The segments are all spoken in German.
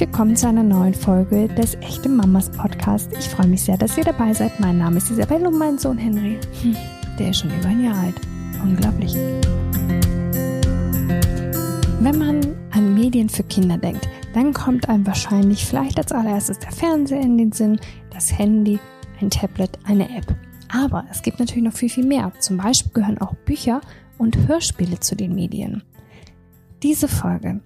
willkommen zu einer neuen Folge des Echte Mamas Podcast. Ich freue mich sehr, dass ihr dabei seid. Mein Name ist Isabelle und mein Sohn Henry. Hm, der ist schon über ein Jahr alt. Unglaublich. Wenn man an Medien für Kinder denkt, dann kommt einem wahrscheinlich vielleicht als allererstes der Fernseher in den Sinn, das Handy, ein Tablet, eine App. Aber es gibt natürlich noch viel, viel mehr. Zum Beispiel gehören auch Bücher und Hörspiele zu den Medien. Diese Folge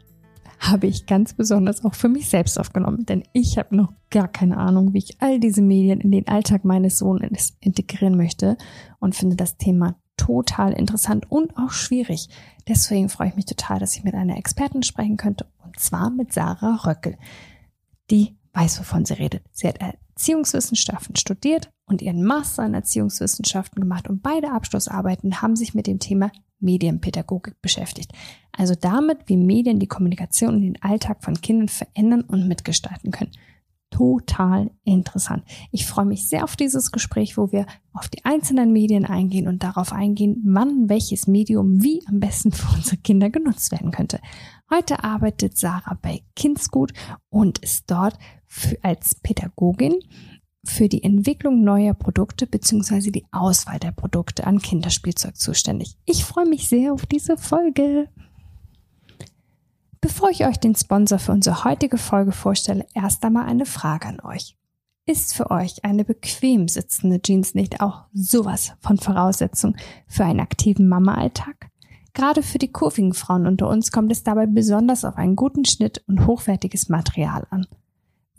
habe ich ganz besonders auch für mich selbst aufgenommen, denn ich habe noch gar keine Ahnung, wie ich all diese Medien in den Alltag meines Sohnes integrieren möchte und finde das Thema total interessant und auch schwierig. Deswegen freue ich mich total, dass ich mit einer Expertin sprechen könnte und zwar mit Sarah Röckel. Die weiß, wovon sie redet. Sie hat Erziehungswissenschaften studiert und ihren Master in Erziehungswissenschaften gemacht und beide Abschlussarbeiten haben sich mit dem Thema Medienpädagogik beschäftigt. Also damit, wie Medien die Kommunikation und den Alltag von Kindern verändern und mitgestalten können. Total interessant. Ich freue mich sehr auf dieses Gespräch, wo wir auf die einzelnen Medien eingehen und darauf eingehen, wann welches Medium wie am besten für unsere Kinder genutzt werden könnte. Heute arbeitet Sarah bei Kindsgut und ist dort für, als Pädagogin für die Entwicklung neuer Produkte bzw. die Auswahl der Produkte an Kinderspielzeug zuständig. Ich freue mich sehr auf diese Folge. Bevor ich euch den Sponsor für unsere heutige Folge vorstelle, erst einmal eine Frage an euch. Ist für euch eine bequem sitzende Jeans nicht auch sowas von Voraussetzung für einen aktiven Mama-Alltag? Gerade für die kurvigen Frauen unter uns kommt es dabei besonders auf einen guten Schnitt und hochwertiges Material an.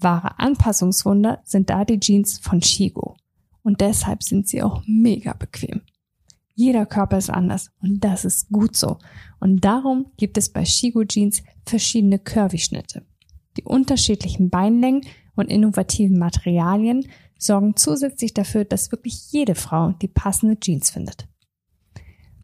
Wahre Anpassungswunder sind da die Jeans von Shigo. Und deshalb sind sie auch mega bequem. Jeder Körper ist anders und das ist gut so. Und darum gibt es bei Shigo Jeans verschiedene Curvy-Schnitte. Die unterschiedlichen Beinlängen und innovativen Materialien sorgen zusätzlich dafür, dass wirklich jede Frau die passende Jeans findet.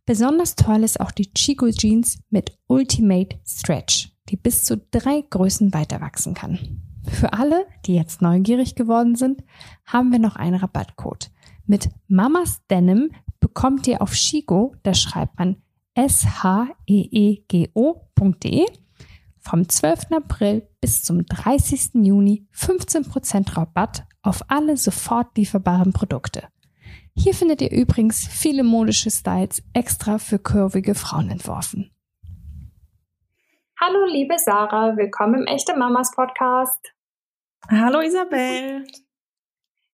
Besonders toll ist auch die Chico Jeans mit Ultimate Stretch, die bis zu drei Größen weiter wachsen kann. Für alle, die jetzt neugierig geworden sind, haben wir noch einen Rabattcode. Mit Mamas Denim bekommt ihr auf Shigo, da schreibt man s-h-e-e-g-o.de, vom 12. April bis zum 30. Juni 15% Rabatt auf alle sofort lieferbaren Produkte. Hier findet ihr übrigens viele modische Styles extra für kurvige Frauen entworfen. Hallo liebe Sarah, willkommen im Echte Mamas Podcast. Hallo Isabel.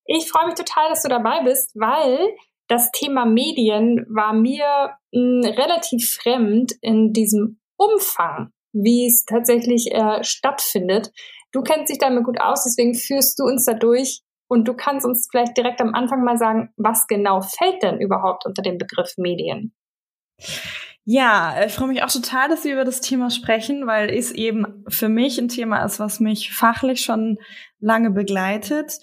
Ich freue mich total, dass du dabei bist, weil das Thema Medien war mir mh, hm, relativ fremd in diesem Umfang, wie es tatsächlich äh, stattfindet. Du kennst dich damit gut aus, deswegen führst du uns da durch und du kannst uns vielleicht direkt am Anfang mal sagen, was genau fällt denn überhaupt unter den Begriff Medien? Ja, ich freue mich auch total, dass wir über das Thema sprechen, weil es eben für mich ein Thema ist, was mich fachlich schon lange begleitet.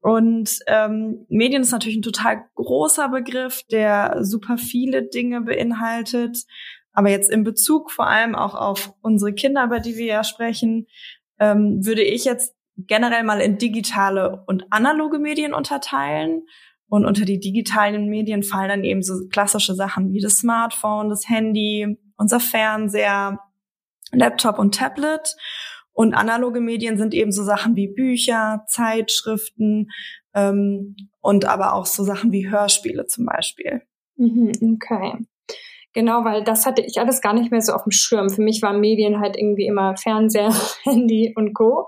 Und ähm, Medien ist natürlich ein total großer Begriff, der super viele Dinge beinhaltet. Aber jetzt in Bezug vor allem auch auf unsere Kinder, über die wir ja sprechen, ähm, würde ich jetzt generell mal in digitale und analoge Medien unterteilen. Und unter die digitalen Medien fallen dann eben so klassische Sachen wie das Smartphone, das Handy, unser Fernseher, Laptop und Tablet. Und analoge Medien sind eben so Sachen wie Bücher, Zeitschriften ähm, und aber auch so Sachen wie Hörspiele zum Beispiel. Mhm, okay. Genau, weil das hatte ich alles gar nicht mehr so auf dem Schirm. Für mich waren Medien halt irgendwie immer Fernseher, Handy und Co.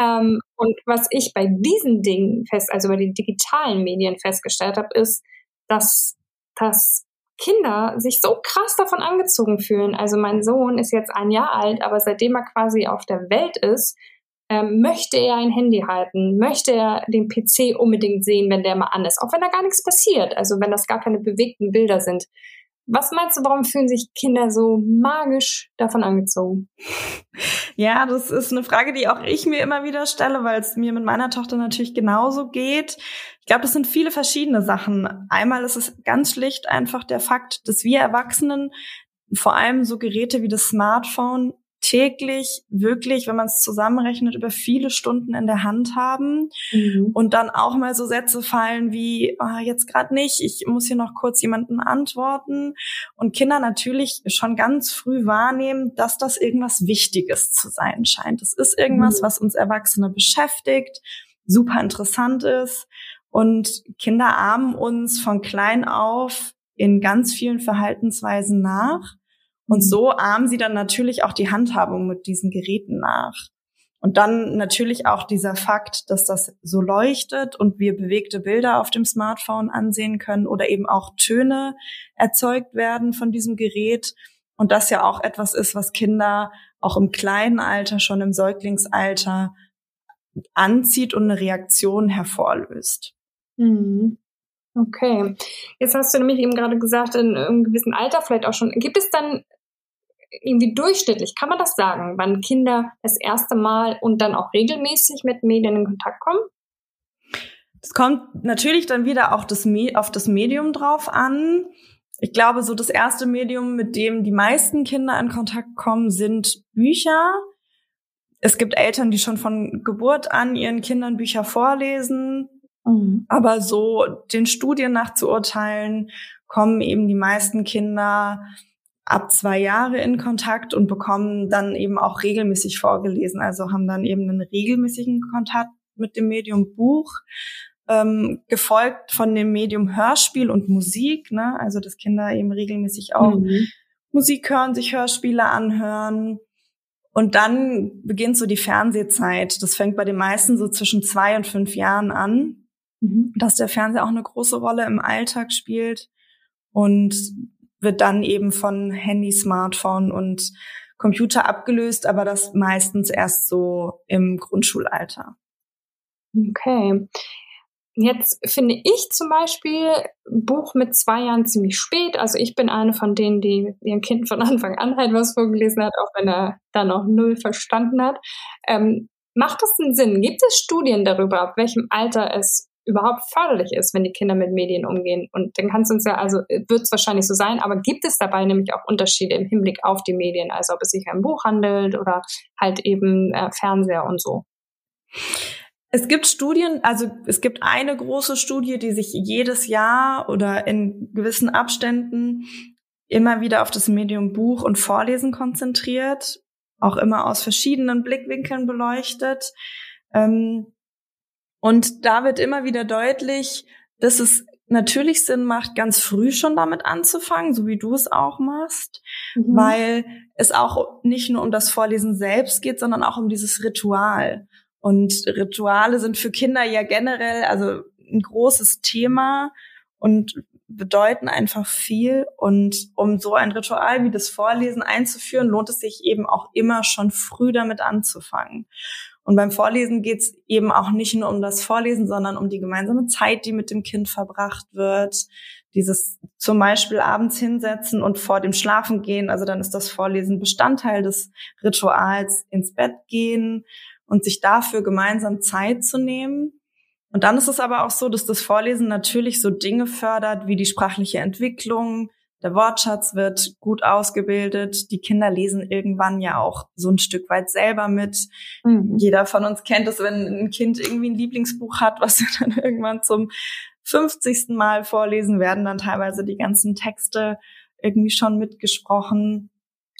Ähm, und was ich bei diesen Dingen fest, also bei den digitalen Medien festgestellt habe, ist, dass, dass Kinder sich so krass davon angezogen fühlen. Also mein Sohn ist jetzt ein Jahr alt, aber seitdem er quasi auf der Welt ist, ähm, möchte er ein Handy halten, möchte er den PC unbedingt sehen, wenn der mal an ist, auch wenn da gar nichts passiert, also wenn das gar keine bewegten Bilder sind. Was meinst du, warum fühlen sich Kinder so magisch davon angezogen? Ja, das ist eine Frage, die auch ich mir immer wieder stelle, weil es mir mit meiner Tochter natürlich genauso geht. Ich glaube, das sind viele verschiedene Sachen. Einmal ist es ganz schlicht einfach der Fakt, dass wir Erwachsenen vor allem so Geräte wie das Smartphone täglich wirklich, wenn man es zusammenrechnet, über viele Stunden in der Hand haben mhm. und dann auch mal so Sätze fallen wie, oh, jetzt gerade nicht, ich muss hier noch kurz jemanden antworten und Kinder natürlich schon ganz früh wahrnehmen, dass das irgendwas Wichtiges zu sein scheint. Es ist irgendwas, mhm. was uns Erwachsene beschäftigt, super interessant ist und Kinder ahmen uns von klein auf in ganz vielen Verhaltensweisen nach und so ahmen sie dann natürlich auch die Handhabung mit diesen Geräten nach. Und dann natürlich auch dieser Fakt, dass das so leuchtet und wir bewegte Bilder auf dem Smartphone ansehen können oder eben auch Töne erzeugt werden von diesem Gerät. Und das ja auch etwas ist, was Kinder auch im kleinen Alter, schon im Säuglingsalter anzieht und eine Reaktion hervorlöst. Mhm. Okay. Jetzt hast du nämlich eben gerade gesagt, in einem gewissen Alter vielleicht auch schon. Gibt es dann irgendwie durchschnittlich, kann man das sagen, wann Kinder das erste Mal und dann auch regelmäßig mit Medien in Kontakt kommen? Es kommt natürlich dann wieder auch das auf das Medium drauf an. Ich glaube, so das erste Medium, mit dem die meisten Kinder in Kontakt kommen, sind Bücher. Es gibt Eltern, die schon von Geburt an ihren Kindern Bücher vorlesen. Mhm. Aber so den Studien nach zu urteilen, kommen eben die meisten Kinder ab zwei Jahre in Kontakt und bekommen dann eben auch regelmäßig vorgelesen. Also haben dann eben einen regelmäßigen Kontakt mit dem Medium Buch, ähm, gefolgt von dem Medium Hörspiel und Musik. Ne? Also dass Kinder eben regelmäßig auch mhm. Musik hören, sich Hörspiele anhören. Und dann beginnt so die Fernsehzeit. Das fängt bei den meisten so zwischen zwei und fünf Jahren an, mhm. dass der Fernseher auch eine große Rolle im Alltag spielt. Und wird dann eben von Handy, Smartphone und Computer abgelöst, aber das meistens erst so im Grundschulalter. Okay. Jetzt finde ich zum Beispiel Buch mit zwei Jahren ziemlich spät. Also ich bin eine von denen, die ihrem Kind von Anfang an halt was vorgelesen hat, auch wenn er da noch null verstanden hat. Ähm, macht das einen Sinn? Gibt es Studien darüber, ab welchem Alter es überhaupt förderlich ist, wenn die Kinder mit Medien umgehen. Und dann kann es uns ja, also wird es wahrscheinlich so sein, aber gibt es dabei nämlich auch Unterschiede im Hinblick auf die Medien, also ob es sich um ein Buch handelt oder halt eben äh, Fernseher und so. Es gibt Studien, also es gibt eine große Studie, die sich jedes Jahr oder in gewissen Abständen immer wieder auf das Medium Buch und Vorlesen konzentriert, auch immer aus verschiedenen Blickwinkeln beleuchtet. Ähm, und da wird immer wieder deutlich, dass es natürlich Sinn macht, ganz früh schon damit anzufangen, so wie du es auch machst, mhm. weil es auch nicht nur um das Vorlesen selbst geht, sondern auch um dieses Ritual. Und Rituale sind für Kinder ja generell also ein großes Thema und bedeuten einfach viel. Und um so ein Ritual wie das Vorlesen einzuführen, lohnt es sich eben auch immer schon früh damit anzufangen. Und beim Vorlesen geht es eben auch nicht nur um das Vorlesen, sondern um die gemeinsame Zeit, die mit dem Kind verbracht wird. Dieses zum Beispiel abends hinsetzen und vor dem Schlafen gehen. Also dann ist das Vorlesen Bestandteil des Rituals ins Bett gehen und sich dafür gemeinsam Zeit zu nehmen. Und dann ist es aber auch so, dass das Vorlesen natürlich so Dinge fördert wie die sprachliche Entwicklung, der Wortschatz wird gut ausgebildet. Die Kinder lesen irgendwann ja auch so ein Stück weit selber mit. Mhm. Jeder von uns kennt es, wenn ein Kind irgendwie ein Lieblingsbuch hat, was er dann irgendwann zum 50. Mal vorlesen werden, dann teilweise die ganzen Texte irgendwie schon mitgesprochen.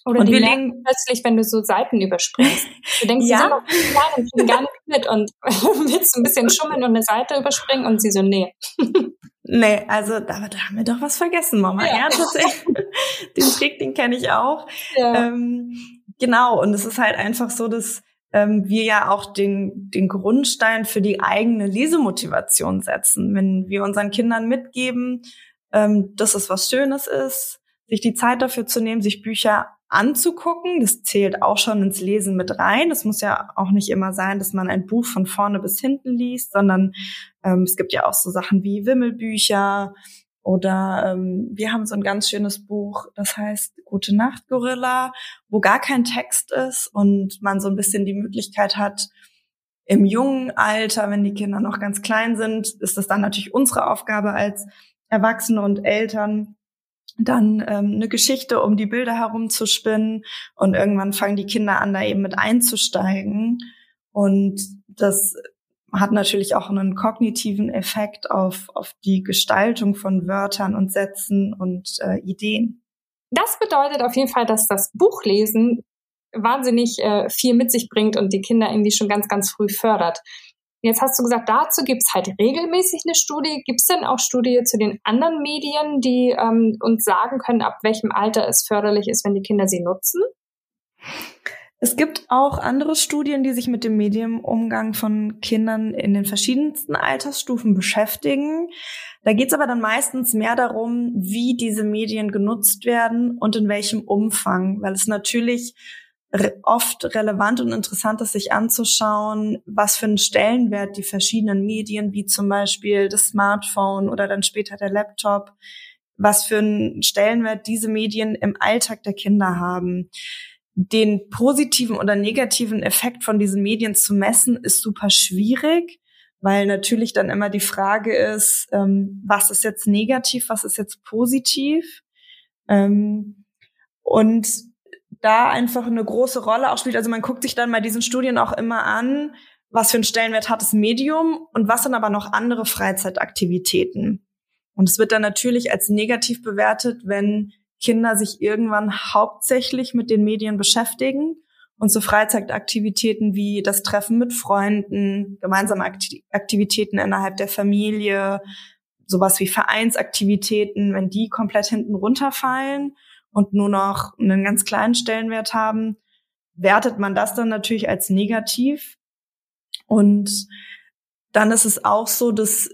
Oder und die wir legen plötzlich, wenn du so Seiten überspringst. Du denkst, ja. sie sind noch klein und kriegen gar nicht mit und willst ein bisschen schummeln und eine Seite überspringen und sie so, nee. Nee, also da, da haben wir doch was vergessen, Mama. Ja, ja tatsächlich. den Trick, den kenne ich auch. Ja. Ähm, genau, und es ist halt einfach so, dass ähm, wir ja auch den, den Grundstein für die eigene Lesemotivation setzen. Wenn wir unseren Kindern mitgeben, ähm, dass es was Schönes ist, sich die Zeit dafür zu nehmen, sich Bücher anzugucken. Das zählt auch schon ins Lesen mit rein. Es muss ja auch nicht immer sein, dass man ein Buch von vorne bis hinten liest, sondern ähm, es gibt ja auch so Sachen wie Wimmelbücher oder ähm, wir haben so ein ganz schönes Buch, das heißt Gute Nacht Gorilla, wo gar kein Text ist und man so ein bisschen die Möglichkeit hat, im jungen Alter, wenn die Kinder noch ganz klein sind, ist das dann natürlich unsere Aufgabe als Erwachsene und Eltern, dann ähm, eine Geschichte um die Bilder herumzuspinnen und irgendwann fangen die Kinder an, da eben mit einzusteigen. Und das hat natürlich auch einen kognitiven Effekt auf, auf die Gestaltung von Wörtern und Sätzen und äh, Ideen. Das bedeutet auf jeden Fall, dass das Buchlesen wahnsinnig äh, viel mit sich bringt und die Kinder irgendwie schon ganz, ganz früh fördert. Jetzt hast du gesagt, dazu gibt es halt regelmäßig eine Studie. Gibt es denn auch Studien zu den anderen Medien, die ähm, uns sagen können, ab welchem Alter es förderlich ist, wenn die Kinder sie nutzen? Es gibt auch andere Studien, die sich mit dem Medienumgang von Kindern in den verschiedensten Altersstufen beschäftigen. Da geht es aber dann meistens mehr darum, wie diese Medien genutzt werden und in welchem Umfang, weil es natürlich oft relevant und interessant ist, sich anzuschauen, was für einen Stellenwert die verschiedenen Medien, wie zum Beispiel das Smartphone oder dann später der Laptop, was für einen Stellenwert diese Medien im Alltag der Kinder haben. Den positiven oder negativen Effekt von diesen Medien zu messen, ist super schwierig, weil natürlich dann immer die Frage ist, ähm, was ist jetzt negativ, was ist jetzt positiv. Ähm, und da einfach eine große Rolle auch spielt. Also man guckt sich dann bei diesen Studien auch immer an, was für einen Stellenwert hat das Medium und was sind aber noch andere Freizeitaktivitäten. Und es wird dann natürlich als negativ bewertet, wenn Kinder sich irgendwann hauptsächlich mit den Medien beschäftigen und so Freizeitaktivitäten wie das Treffen mit Freunden, gemeinsame Aktivitäten innerhalb der Familie, sowas wie Vereinsaktivitäten, wenn die komplett hinten runterfallen und nur noch einen ganz kleinen Stellenwert haben, wertet man das dann natürlich als negativ. Und dann ist es auch so, dass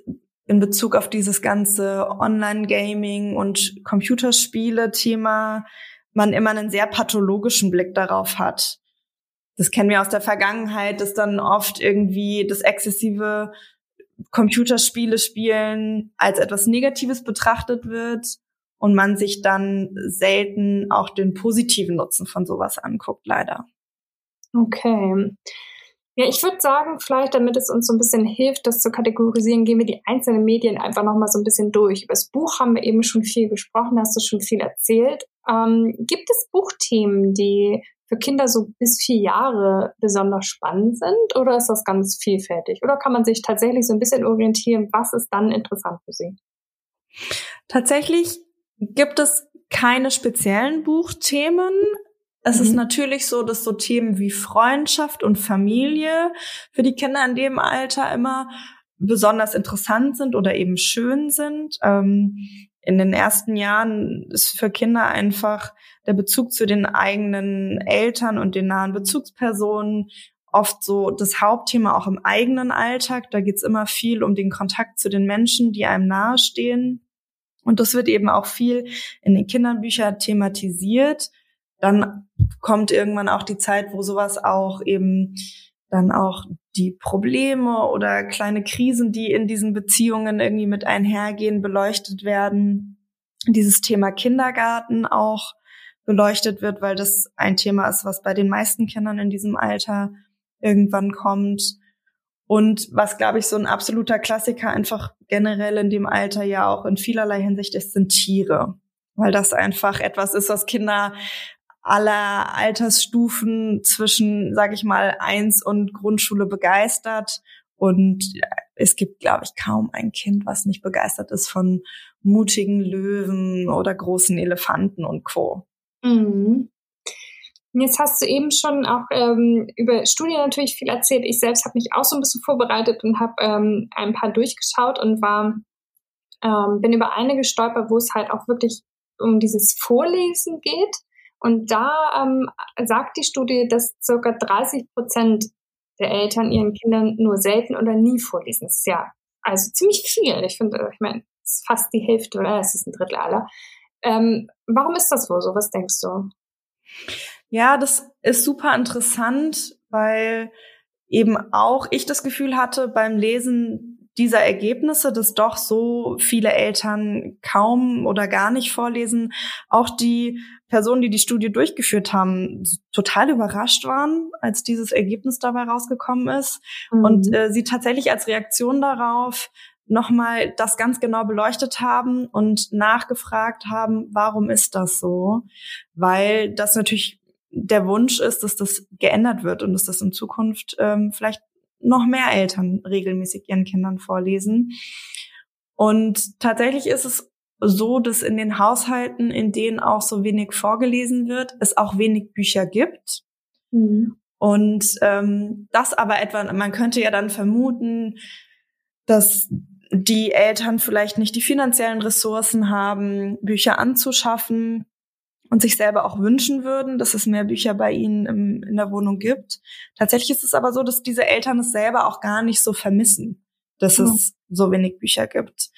in Bezug auf dieses ganze Online-Gaming und Computerspiele-Thema man immer einen sehr pathologischen Blick darauf hat. Das kennen wir aus der Vergangenheit, dass dann oft irgendwie das exzessive Computerspiele spielen als etwas Negatives betrachtet wird und man sich dann selten auch den positiven Nutzen von sowas anguckt, leider. Okay. Ja, ich würde sagen, vielleicht, damit es uns so ein bisschen hilft, das zu kategorisieren, gehen wir die einzelnen Medien einfach nochmal so ein bisschen durch. Über das Buch haben wir eben schon viel gesprochen, hast du schon viel erzählt. Ähm, gibt es Buchthemen, die für Kinder so bis vier Jahre besonders spannend sind oder ist das ganz vielfältig? Oder kann man sich tatsächlich so ein bisschen orientieren, was ist dann interessant für sie? Tatsächlich gibt es keine speziellen Buchthemen. Es mhm. ist natürlich so, dass so Themen wie Freundschaft und Familie für die Kinder in dem Alter immer besonders interessant sind oder eben schön sind. Ähm, in den ersten Jahren ist für Kinder einfach der Bezug zu den eigenen Eltern und den nahen Bezugspersonen oft so das Hauptthema auch im eigenen Alltag. Da geht's immer viel um den Kontakt zu den Menschen, die einem nahestehen. Und das wird eben auch viel in den Kinderbüchern thematisiert. Dann kommt irgendwann auch die Zeit, wo sowas auch eben dann auch die Probleme oder kleine Krisen, die in diesen Beziehungen irgendwie mit einhergehen, beleuchtet werden. Dieses Thema Kindergarten auch beleuchtet wird, weil das ein Thema ist, was bei den meisten Kindern in diesem Alter irgendwann kommt. Und was, glaube ich, so ein absoluter Klassiker einfach generell in dem Alter ja auch in vielerlei Hinsicht ist, sind Tiere. Weil das einfach etwas ist, was Kinder aller Altersstufen zwischen, sage ich mal, eins und Grundschule begeistert. Und es gibt, glaube ich, kaum ein Kind, was nicht begeistert ist von mutigen Löwen oder großen Elefanten und Co. Mhm. Jetzt hast du eben schon auch ähm, über Studien natürlich viel erzählt. Ich selbst habe mich auch so ein bisschen vorbereitet und habe ähm, ein paar durchgeschaut und war ähm, bin über eine gestolpert, wo es halt auch wirklich um dieses Vorlesen geht. Und da ähm, sagt die Studie, dass circa 30 Prozent der Eltern ihren Kindern nur selten oder nie vorlesen. Das ist ja also ziemlich viel. Ich finde, ich meine, es ist fast die Hälfte oder es ist ein Drittel aller. Ähm, warum ist das wohl so? Was denkst du? Ja, das ist super interessant, weil eben auch ich das Gefühl hatte beim Lesen dieser Ergebnisse, dass doch so viele Eltern kaum oder gar nicht vorlesen, auch die Personen, die die Studie durchgeführt haben, total überrascht waren, als dieses Ergebnis dabei rausgekommen ist. Mhm. Und äh, sie tatsächlich als Reaktion darauf nochmal das ganz genau beleuchtet haben und nachgefragt haben, warum ist das so? Weil das natürlich der Wunsch ist, dass das geändert wird und dass das in Zukunft ähm, vielleicht noch mehr Eltern regelmäßig ihren Kindern vorlesen. Und tatsächlich ist es so, dass in den Haushalten, in denen auch so wenig vorgelesen wird, es auch wenig Bücher gibt. Mhm. Und ähm, das aber etwa, man könnte ja dann vermuten, dass die Eltern vielleicht nicht die finanziellen Ressourcen haben, Bücher anzuschaffen und sich selber auch wünschen würden, dass es mehr Bücher bei ihnen im, in der Wohnung gibt. Tatsächlich ist es aber so, dass diese Eltern es selber auch gar nicht so vermissen, dass mhm. es so wenig Bücher gibt.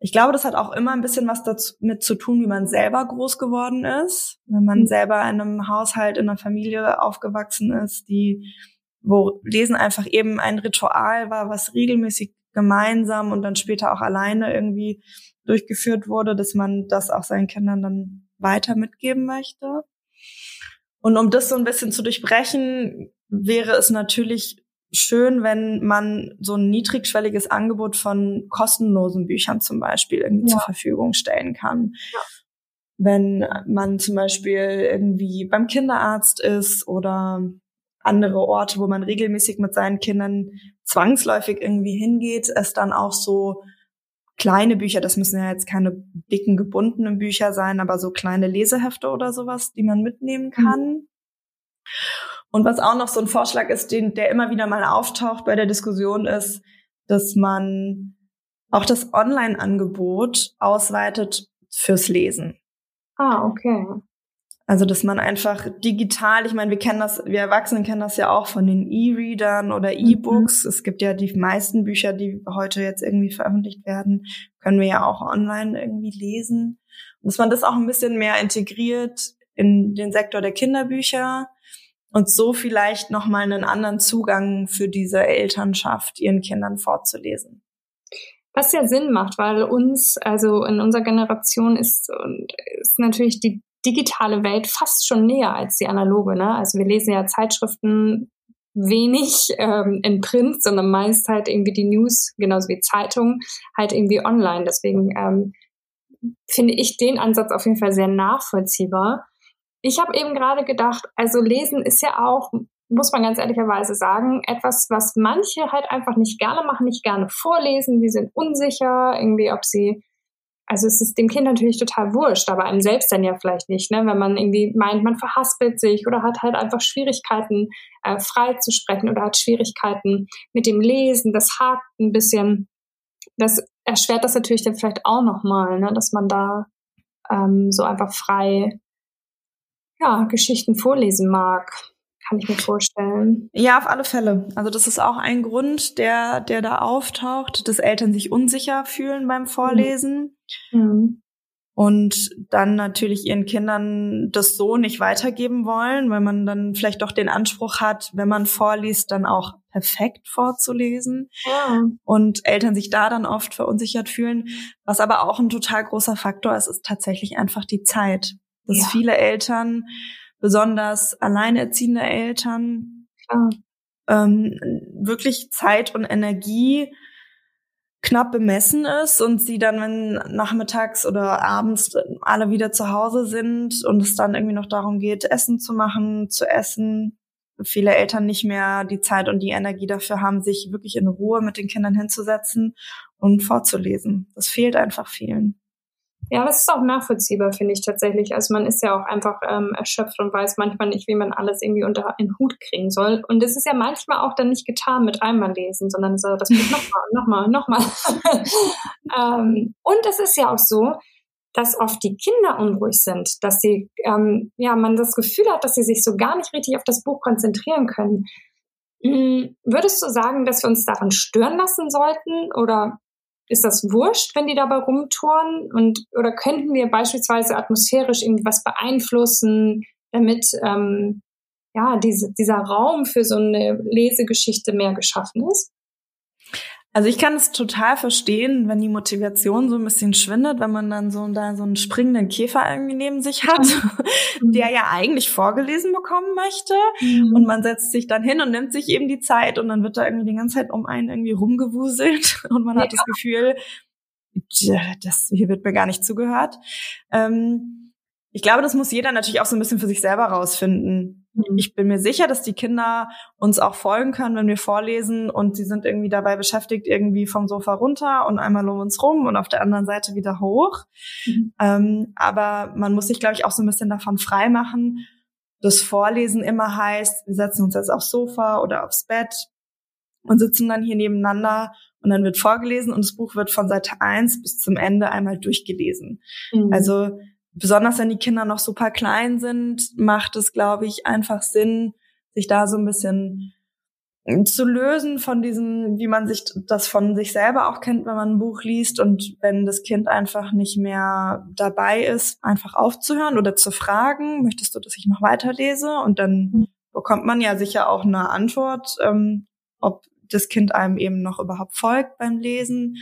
Ich glaube, das hat auch immer ein bisschen was damit zu tun, wie man selber groß geworden ist. Wenn man mhm. selber in einem Haushalt, in einer Familie aufgewachsen ist, die, wo Lesen einfach eben ein Ritual war, was regelmäßig gemeinsam und dann später auch alleine irgendwie durchgeführt wurde, dass man das auch seinen Kindern dann weiter mitgeben möchte. Und um das so ein bisschen zu durchbrechen, wäre es natürlich schön, wenn man so ein niedrigschwelliges Angebot von kostenlosen Büchern zum Beispiel irgendwie ja. zur Verfügung stellen kann. Ja. Wenn man zum Beispiel irgendwie beim Kinderarzt ist oder andere Orte, wo man regelmäßig mit seinen Kindern zwangsläufig irgendwie hingeht, es dann auch so kleine Bücher, das müssen ja jetzt keine dicken gebundenen Bücher sein, aber so kleine Lesehefte oder sowas, die man mitnehmen mhm. kann. Und was auch noch so ein Vorschlag ist, den, der immer wieder mal auftaucht bei der Diskussion ist, dass man auch das Online-Angebot ausweitet fürs Lesen. Ah, okay. Also, dass man einfach digital, ich meine, wir kennen das, wir Erwachsenen kennen das ja auch von den E-Readern oder mhm. E-Books. Mhm. Es gibt ja die meisten Bücher, die heute jetzt irgendwie veröffentlicht werden, können wir ja auch online irgendwie lesen. Und dass man das auch ein bisschen mehr integriert in den Sektor der Kinderbücher und so vielleicht nochmal einen anderen Zugang für diese Elternschaft ihren Kindern vorzulesen. Was ja Sinn macht, weil uns, also in unserer Generation ist, ist natürlich die digitale Welt fast schon näher als die analoge. Ne? Also wir lesen ja Zeitschriften wenig ähm, in Print, sondern meist halt irgendwie die News, genauso wie Zeitungen, halt irgendwie online. Deswegen ähm, finde ich den Ansatz auf jeden Fall sehr nachvollziehbar. Ich habe eben gerade gedacht, also lesen ist ja auch, muss man ganz ehrlicherweise sagen, etwas, was manche halt einfach nicht gerne machen, nicht gerne vorlesen. Die sind unsicher, irgendwie, ob sie also es ist dem Kind natürlich total wurscht, aber einem selbst dann ja vielleicht nicht, ne? wenn man irgendwie meint, man verhaspelt sich oder hat halt einfach Schwierigkeiten, äh, frei zu sprechen oder hat Schwierigkeiten mit dem Lesen, das hakt ein bisschen. Das erschwert das natürlich dann vielleicht auch nochmal, ne? dass man da ähm, so einfach frei ja, Geschichten vorlesen mag kann ich mir vorstellen. Ja, auf alle Fälle. Also das ist auch ein Grund, der, der da auftaucht, dass Eltern sich unsicher fühlen beim Vorlesen. Mhm. Und dann natürlich ihren Kindern das so nicht weitergeben wollen, weil man dann vielleicht doch den Anspruch hat, wenn man vorliest, dann auch perfekt vorzulesen. Ja. Und Eltern sich da dann oft verunsichert fühlen. Was aber auch ein total großer Faktor ist, ist tatsächlich einfach die Zeit. Dass ja. viele Eltern besonders alleinerziehende Eltern ähm, wirklich Zeit und Energie knapp bemessen ist und sie dann, wenn nachmittags oder abends alle wieder zu Hause sind und es dann irgendwie noch darum geht, Essen zu machen, zu essen, viele Eltern nicht mehr die Zeit und die Energie dafür haben, sich wirklich in Ruhe mit den Kindern hinzusetzen und vorzulesen. Das fehlt einfach vielen. Ja, das ist auch nachvollziehbar, finde ich tatsächlich. Also man ist ja auch einfach ähm, erschöpft und weiß manchmal nicht, wie man alles irgendwie unter einen Hut kriegen soll. Und es ist ja manchmal auch dann nicht getan mit einmal lesen, sondern so, das wird nochmal, nochmal, nochmal. ähm, und es ist ja auch so, dass oft die Kinder unruhig sind, dass sie, ähm, ja, man das Gefühl hat, dass sie sich so gar nicht richtig auf das Buch konzentrieren können. Hm, würdest du sagen, dass wir uns daran stören lassen sollten oder ist das wurscht, wenn die dabei rumtouren? Und oder könnten wir beispielsweise atmosphärisch irgendwie was beeinflussen, damit ähm, ja diese, dieser Raum für so eine Lesegeschichte mehr geschaffen ist? Also ich kann es total verstehen, wenn die Motivation so ein bisschen schwindet, wenn man dann so da so einen springenden Käfer irgendwie neben sich hat, mhm. der ja eigentlich vorgelesen bekommen möchte. Mhm. Und man setzt sich dann hin und nimmt sich eben die Zeit und dann wird da irgendwie die ganze Zeit um einen irgendwie rumgewuselt und man ja. hat das Gefühl, das hier wird mir gar nicht zugehört. Ähm, ich glaube, das muss jeder natürlich auch so ein bisschen für sich selber rausfinden. Ich bin mir sicher, dass die Kinder uns auch folgen können, wenn wir vorlesen und sie sind irgendwie dabei beschäftigt, irgendwie vom Sofa runter und einmal um uns rum und auf der anderen Seite wieder hoch. Mhm. Ähm, aber man muss sich, glaube ich, auch so ein bisschen davon frei machen, dass Vorlesen immer heißt, wir setzen uns jetzt aufs Sofa oder aufs Bett und sitzen dann hier nebeneinander und dann wird vorgelesen und das Buch wird von Seite eins bis zum Ende einmal durchgelesen. Mhm. Also besonders wenn die Kinder noch super klein sind, macht es, glaube ich, einfach Sinn, sich da so ein bisschen zu lösen von diesem, wie man sich das von sich selber auch kennt, wenn man ein Buch liest und wenn das Kind einfach nicht mehr dabei ist, einfach aufzuhören oder zu fragen, möchtest du, dass ich noch weiterlese? Und dann bekommt man ja sicher auch eine Antwort, ähm, ob das Kind einem eben noch überhaupt folgt beim Lesen.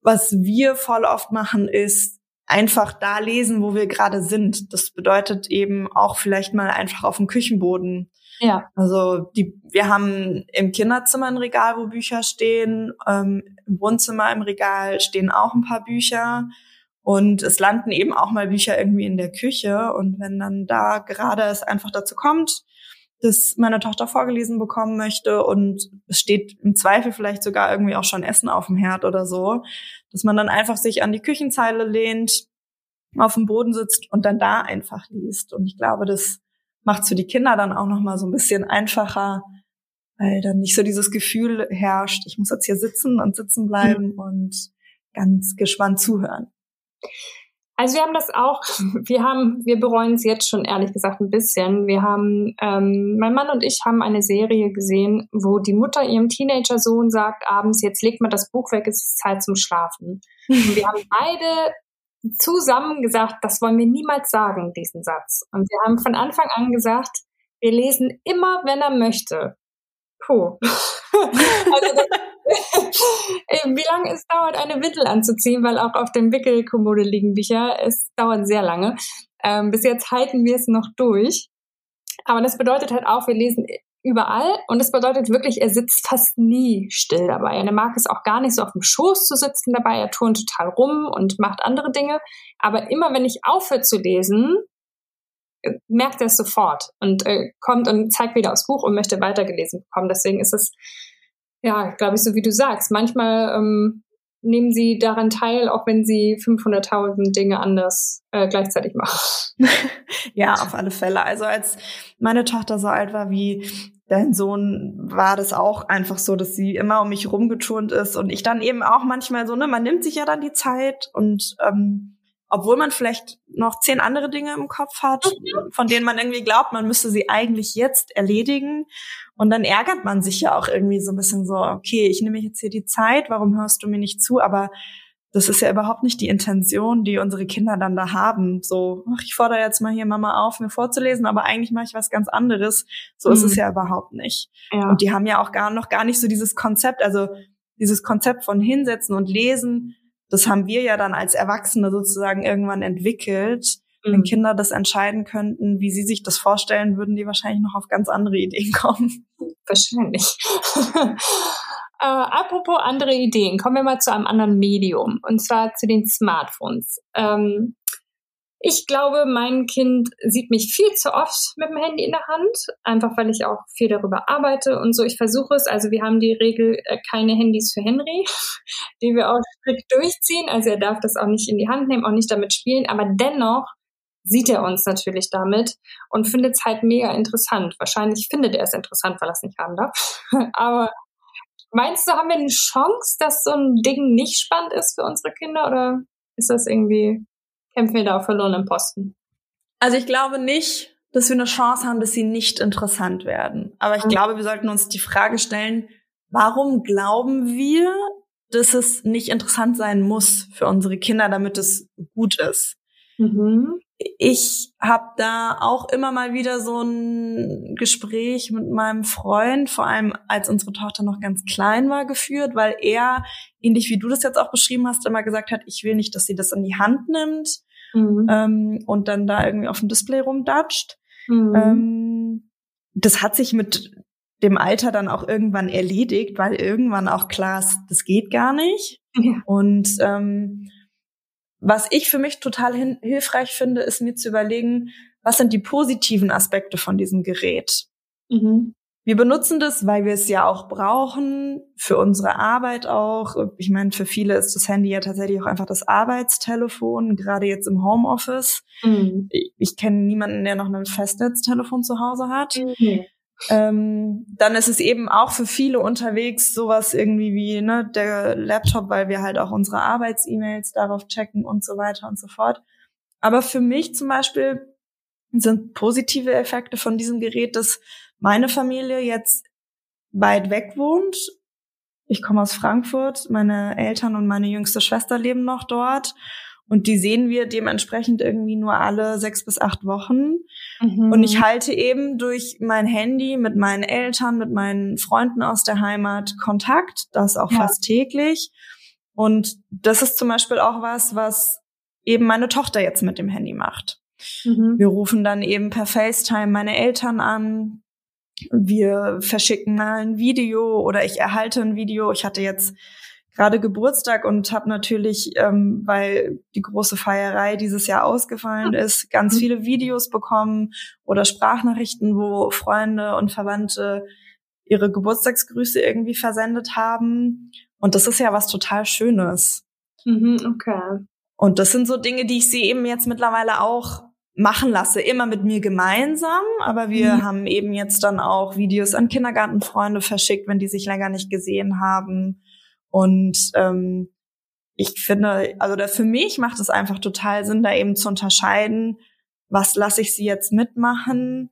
Was wir voll oft machen, ist einfach da lesen, wo wir gerade sind. Das bedeutet eben auch vielleicht mal einfach auf dem Küchenboden. Ja. Also die, wir haben im Kinderzimmer ein Regal, wo Bücher stehen. Ähm, Im Wohnzimmer im Regal stehen auch ein paar Bücher. Und es landen eben auch mal Bücher irgendwie in der Küche. Und wenn dann da gerade es einfach dazu kommt, dass meine Tochter vorgelesen bekommen möchte und es steht im Zweifel vielleicht sogar irgendwie auch schon Essen auf dem Herd oder so, dass man dann einfach sich an die Küchenzeile lehnt, auf dem Boden sitzt und dann da einfach liest. Und ich glaube, das macht es für die Kinder dann auch noch mal so ein bisschen einfacher, weil dann nicht so dieses Gefühl herrscht, ich muss jetzt hier sitzen und sitzen bleiben mhm. und ganz gespannt zuhören. Also wir haben das auch, wir haben, wir bereuen es jetzt schon ehrlich gesagt ein bisschen. Wir haben, ähm, mein Mann und ich haben eine Serie gesehen, wo die Mutter ihrem Teenager-Sohn sagt abends, jetzt legt man das Buch weg, es ist Zeit zum Schlafen. Und wir haben beide zusammen gesagt, das wollen wir niemals sagen, diesen Satz. Und wir haben von Anfang an gesagt, wir lesen immer, wenn er möchte. Puh. also wie lange es dauert, eine Windel anzuziehen, weil auch auf dem Wickelkommode liegen Bücher. Es dauert sehr lange. Ähm, bis jetzt halten wir es noch durch. Aber das bedeutet halt auch, wir lesen überall und das bedeutet wirklich, er sitzt fast nie still dabei. Er mag es auch gar nicht so auf dem Schoß zu sitzen dabei. Er turnt total rum und macht andere Dinge. Aber immer wenn ich aufhöre zu lesen, merkt er es sofort und äh, kommt und zeigt wieder aufs Buch und möchte weitergelesen bekommen. Deswegen ist es ja, glaube ich, so wie du sagst. Manchmal ähm, nehmen sie daran teil, auch wenn sie 500.000 Dinge anders äh, gleichzeitig machen. ja, auf alle Fälle. Also als meine Tochter so alt war wie dein Sohn, war das auch einfach so, dass sie immer um mich rumgeturnt ist und ich dann eben auch manchmal so, ne, man nimmt sich ja dann die Zeit und ähm, obwohl man vielleicht noch zehn andere Dinge im Kopf hat, mhm. von denen man irgendwie glaubt, man müsste sie eigentlich jetzt erledigen. Und dann ärgert man sich ja auch irgendwie so ein bisschen so, okay, ich nehme jetzt hier die Zeit, warum hörst du mir nicht zu? Aber das ist ja überhaupt nicht die Intention, die unsere Kinder dann da haben. So, ach, ich fordere jetzt mal hier Mama auf, mir vorzulesen, aber eigentlich mache ich was ganz anderes. So mhm. ist es mhm. ja überhaupt nicht. Ja. Und die haben ja auch gar noch gar nicht so dieses Konzept, also dieses Konzept von hinsetzen und lesen das haben wir ja dann als Erwachsene sozusagen irgendwann entwickelt. Mhm. Wenn Kinder das entscheiden könnten, wie sie sich das vorstellen, würden die wahrscheinlich noch auf ganz andere Ideen kommen. Wahrscheinlich. äh, apropos andere Ideen, kommen wir mal zu einem anderen Medium, und zwar zu den Smartphones. Ähm, ich glaube, mein Kind sieht mich viel zu oft mit dem Handy in der Hand, einfach weil ich auch viel darüber arbeite und so. Ich versuche es. Also wir haben die Regel äh, keine Handys für Henry, die wir auch strikt durchziehen. Also er darf das auch nicht in die Hand nehmen, auch nicht damit spielen. Aber dennoch sieht er uns natürlich damit und findet es halt mega interessant. Wahrscheinlich findet er es interessant, weil er es nicht haben darf. Aber meinst du, haben wir eine Chance, dass so ein Ding nicht spannend ist für unsere Kinder oder ist das irgendwie kämpfen wir da auf verlorenen Posten. Also ich glaube nicht, dass wir eine Chance haben, dass sie nicht interessant werden. Aber ich mhm. glaube, wir sollten uns die Frage stellen, warum glauben wir, dass es nicht interessant sein muss für unsere Kinder, damit es gut ist? Mhm. ich habe da auch immer mal wieder so ein Gespräch mit meinem Freund, vor allem als unsere Tochter noch ganz klein war, geführt, weil er, ähnlich wie du das jetzt auch beschrieben hast, immer gesagt hat, ich will nicht, dass sie das in die Hand nimmt mhm. ähm, und dann da irgendwie auf dem Display rumdatscht. Mhm. Ähm, das hat sich mit dem Alter dann auch irgendwann erledigt, weil irgendwann auch klar ist, das geht gar nicht. Ja. Und ähm, was ich für mich total hilfreich finde, ist mir zu überlegen, was sind die positiven Aspekte von diesem Gerät? Mhm. Wir benutzen das, weil wir es ja auch brauchen, für unsere Arbeit auch. Ich meine, für viele ist das Handy ja tatsächlich auch einfach das Arbeitstelefon, gerade jetzt im Homeoffice. Mhm. Ich, kenne niemanden, der noch ein Festnetztelefon zu Hause hat. Mhm. Ähm, dann ist es eben auch für viele unterwegs sowas irgendwie wie ne, der Laptop, weil wir halt auch unsere Arbeits-E-Mails darauf checken und so weiter und so fort. Aber für mich zum Beispiel sind positive Effekte von diesem Gerät, dass meine Familie jetzt weit weg wohnt. Ich komme aus Frankfurt, meine Eltern und meine jüngste Schwester leben noch dort. Und die sehen wir dementsprechend irgendwie nur alle sechs bis acht Wochen. Mhm. Und ich halte eben durch mein Handy mit meinen Eltern, mit meinen Freunden aus der Heimat Kontakt, das auch ja. fast täglich. Und das ist zum Beispiel auch was, was eben meine Tochter jetzt mit dem Handy macht. Mhm. Wir rufen dann eben per FaceTime meine Eltern an. Wir verschicken mal ein Video oder ich erhalte ein Video. Ich hatte jetzt gerade Geburtstag und habe natürlich, ähm, weil die große Feierei dieses Jahr ausgefallen ist, ganz mhm. viele Videos bekommen oder Sprachnachrichten, wo Freunde und Verwandte ihre Geburtstagsgrüße irgendwie versendet haben. Und das ist ja was total Schönes. Mhm, okay. Und das sind so Dinge, die ich sie eben jetzt mittlerweile auch machen lasse, immer mit mir gemeinsam, aber wir mhm. haben eben jetzt dann auch Videos an Kindergartenfreunde verschickt, wenn die sich länger nicht gesehen haben und ähm, ich finde, also da für mich macht es einfach total Sinn, da eben zu unterscheiden, was lasse ich sie jetzt mitmachen,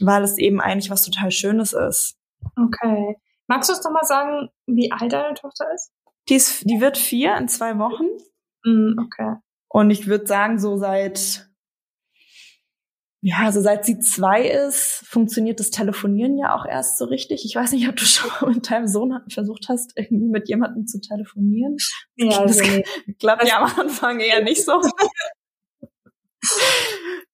weil es eben eigentlich was total Schönes ist. Okay. Magst du uns doch mal sagen, wie alt deine Tochter ist? Die, ist, die wird vier in zwei Wochen. Mm, okay. Und ich würde sagen, so seit ja, also seit sie zwei ist, funktioniert das Telefonieren ja auch erst so richtig. Ich weiß nicht, ob du schon mal mit deinem Sohn versucht hast, irgendwie mit jemandem zu telefonieren. Ja, das also klappt ja am Anfang eher nicht so.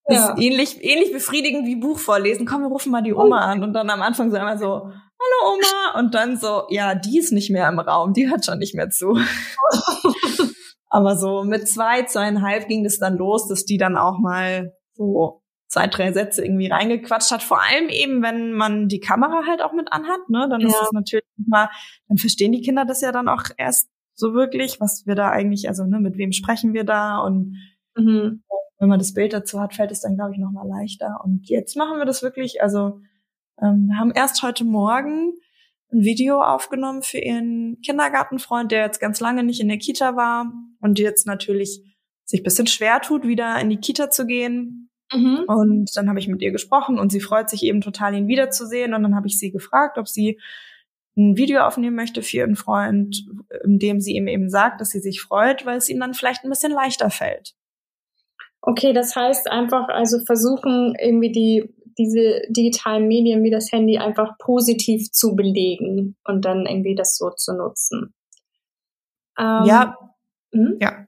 Das ja. ist ähnlich, ähnlich befriedigend wie Buch vorlesen. Komm, wir rufen mal die Oma an und dann am Anfang so einmal so, hallo Oma, und dann so, ja, die ist nicht mehr im Raum, die hört schon nicht mehr zu. Aber so mit zwei, zweieinhalb ging das dann los, dass die dann auch mal so zwei, drei Sätze irgendwie reingequatscht hat. Vor allem eben, wenn man die Kamera halt auch mit anhat, ne, dann ja. ist es natürlich mal, dann verstehen die Kinder das ja dann auch erst so wirklich, was wir da eigentlich, also ne, mit wem sprechen wir da und mhm. wenn man das Bild dazu hat, fällt es dann, glaube ich, noch mal leichter. Und jetzt machen wir das wirklich, also ähm, haben erst heute Morgen ein Video aufgenommen für ihren Kindergartenfreund, der jetzt ganz lange nicht in der Kita war und jetzt natürlich sich bisschen schwer tut, wieder in die Kita zu gehen. Mhm. Und dann habe ich mit ihr gesprochen und sie freut sich eben total, ihn wiederzusehen. Und dann habe ich sie gefragt, ob sie ein Video aufnehmen möchte für ihren Freund, in dem sie ihm eben sagt, dass sie sich freut, weil es ihm dann vielleicht ein bisschen leichter fällt. Okay, das heißt einfach also versuchen irgendwie die diese digitalen Medien wie das Handy einfach positiv zu belegen und dann irgendwie das so zu nutzen. Ähm, ja. Hm? Ja.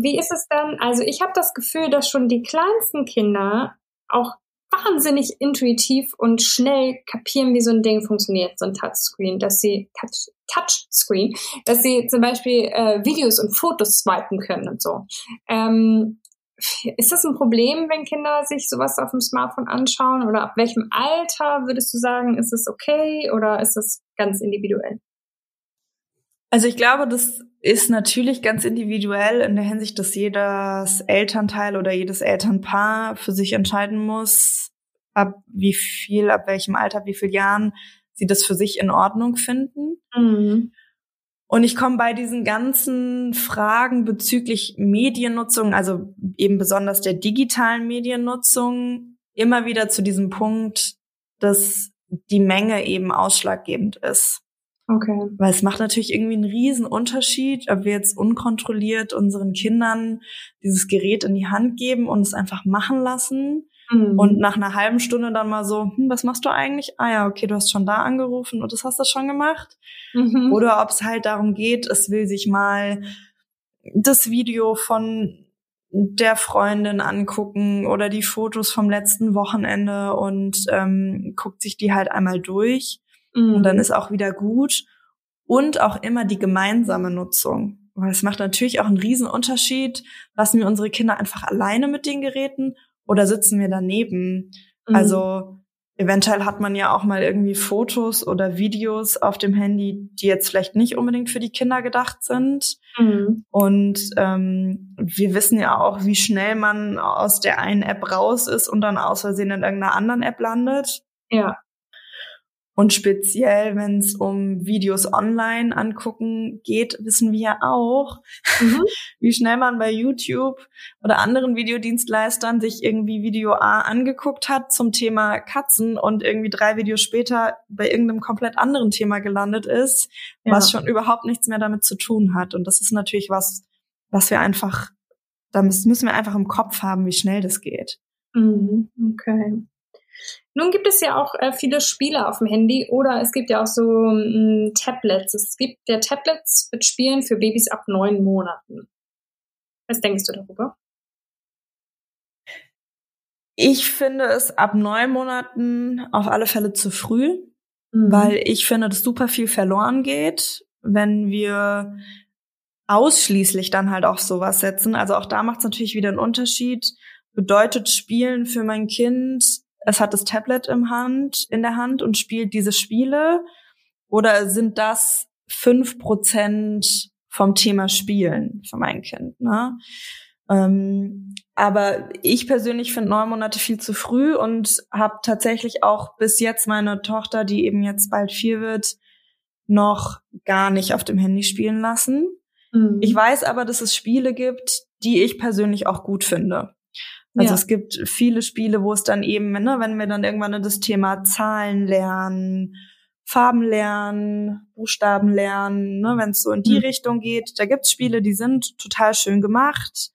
Wie ist es dann? Also ich habe das Gefühl, dass schon die kleinsten Kinder auch wahnsinnig intuitiv und schnell kapieren, wie so ein Ding funktioniert, so ein Touchscreen, dass sie Touch, Touchscreen, dass sie zum Beispiel äh, Videos und Fotos swipen können und so. Ähm, ist das ein Problem, wenn Kinder sich sowas auf dem Smartphone anschauen? Oder ab welchem Alter würdest du sagen, ist es okay oder ist es ganz individuell? Also ich glaube, das ist natürlich ganz individuell in der Hinsicht, dass jedes Elternteil oder jedes Elternpaar für sich entscheiden muss, ab wie viel, ab welchem Alter, wie viel Jahren sie das für sich in Ordnung finden. Mhm. Und ich komme bei diesen ganzen Fragen bezüglich Mediennutzung, also eben besonders der digitalen Mediennutzung, immer wieder zu diesem Punkt, dass die Menge eben ausschlaggebend ist. Okay. Weil es macht natürlich irgendwie einen riesen Unterschied, ob wir jetzt unkontrolliert unseren Kindern dieses Gerät in die Hand geben und es einfach machen lassen. Mhm. Und nach einer halben Stunde dann mal so, hm, was machst du eigentlich? Ah ja, okay, du hast schon da angerufen und das hast du schon gemacht. Mhm. Oder ob es halt darum geht, es will sich mal das Video von der Freundin angucken oder die Fotos vom letzten Wochenende und ähm, guckt sich die halt einmal durch mhm. und dann ist auch wieder gut. Und auch immer die gemeinsame Nutzung. Weil es macht natürlich auch einen riesen Unterschied, lassen wir unsere Kinder einfach alleine mit den Geräten oder sitzen wir daneben. Mhm. Also eventuell hat man ja auch mal irgendwie Fotos oder Videos auf dem Handy, die jetzt vielleicht nicht unbedingt für die Kinder gedacht sind. Mhm. Und ähm, wir wissen ja auch, wie schnell man aus der einen App raus ist und dann aus Versehen in irgendeiner anderen App landet. Ja. Und speziell, wenn es um Videos online angucken geht, wissen wir ja auch, mhm. wie schnell man bei YouTube oder anderen Videodienstleistern sich irgendwie Video A angeguckt hat zum Thema Katzen und irgendwie drei Videos später bei irgendeinem komplett anderen Thema gelandet ist, ja. was schon überhaupt nichts mehr damit zu tun hat. Und das ist natürlich was, was wir einfach, da müssen wir einfach im Kopf haben, wie schnell das geht. Mhm. Okay. Nun gibt es ja auch äh, viele Spiele auf dem Handy oder es gibt ja auch so ähm, Tablets. Es gibt ja Tablets mit Spielen für Babys ab neun Monaten. Was denkst du darüber? Ich finde es ab neun Monaten auf alle Fälle zu früh, mhm. weil ich finde, dass super viel verloren geht, wenn wir ausschließlich dann halt auch sowas setzen. Also auch da macht es natürlich wieder einen Unterschied. Bedeutet Spielen für mein Kind es hat das Tablet im Hand, in der Hand und spielt diese Spiele? Oder sind das fünf Prozent vom Thema Spielen für mein Kind? Ne? Ähm, aber ich persönlich finde neun Monate viel zu früh und habe tatsächlich auch bis jetzt meine Tochter, die eben jetzt bald vier wird, noch gar nicht auf dem Handy spielen lassen. Mhm. Ich weiß aber, dass es Spiele gibt, die ich persönlich auch gut finde. Also ja. es gibt viele Spiele, wo es dann eben, ne, wenn wir dann irgendwann das Thema Zahlen lernen, Farben lernen, Buchstaben lernen, ne, wenn es so in die mhm. Richtung geht, da gibt's Spiele, die sind total schön gemacht,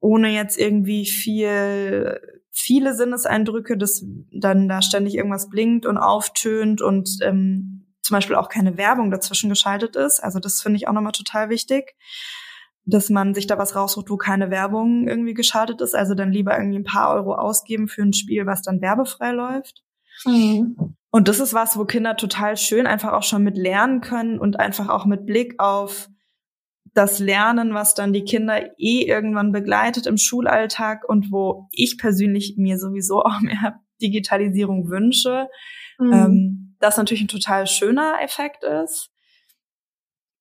ohne jetzt irgendwie viel viele Sinneseindrücke, dass dann da ständig irgendwas blinkt und auftönt und ähm, zum Beispiel auch keine Werbung dazwischen geschaltet ist. Also das finde ich auch nochmal total wichtig dass man sich da was raussucht, wo keine Werbung irgendwie geschaltet ist. Also dann lieber irgendwie ein paar Euro ausgeben für ein Spiel, was dann werbefrei läuft. Mhm. Und das ist was, wo Kinder total schön einfach auch schon mit lernen können und einfach auch mit Blick auf das Lernen, was dann die Kinder eh irgendwann begleitet im Schulalltag und wo ich persönlich mir sowieso auch mehr Digitalisierung wünsche, mhm. ähm, das natürlich ein total schöner Effekt ist.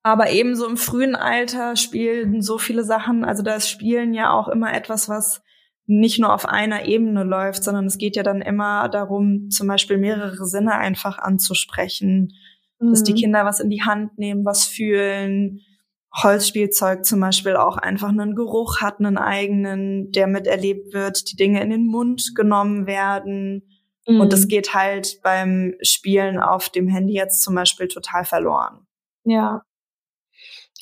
Aber ebenso im frühen Alter spielen so viele Sachen, also da ist Spielen ja auch immer etwas, was nicht nur auf einer Ebene läuft, sondern es geht ja dann immer darum, zum Beispiel mehrere Sinne einfach anzusprechen, mhm. dass die mhm. Kinder was in die Hand nehmen, was fühlen. Holzspielzeug zum Beispiel auch einfach einen Geruch hat, einen eigenen, der miterlebt wird, die Dinge in den Mund genommen werden. Mhm. Und das geht halt beim Spielen auf dem Handy jetzt zum Beispiel total verloren. Ja,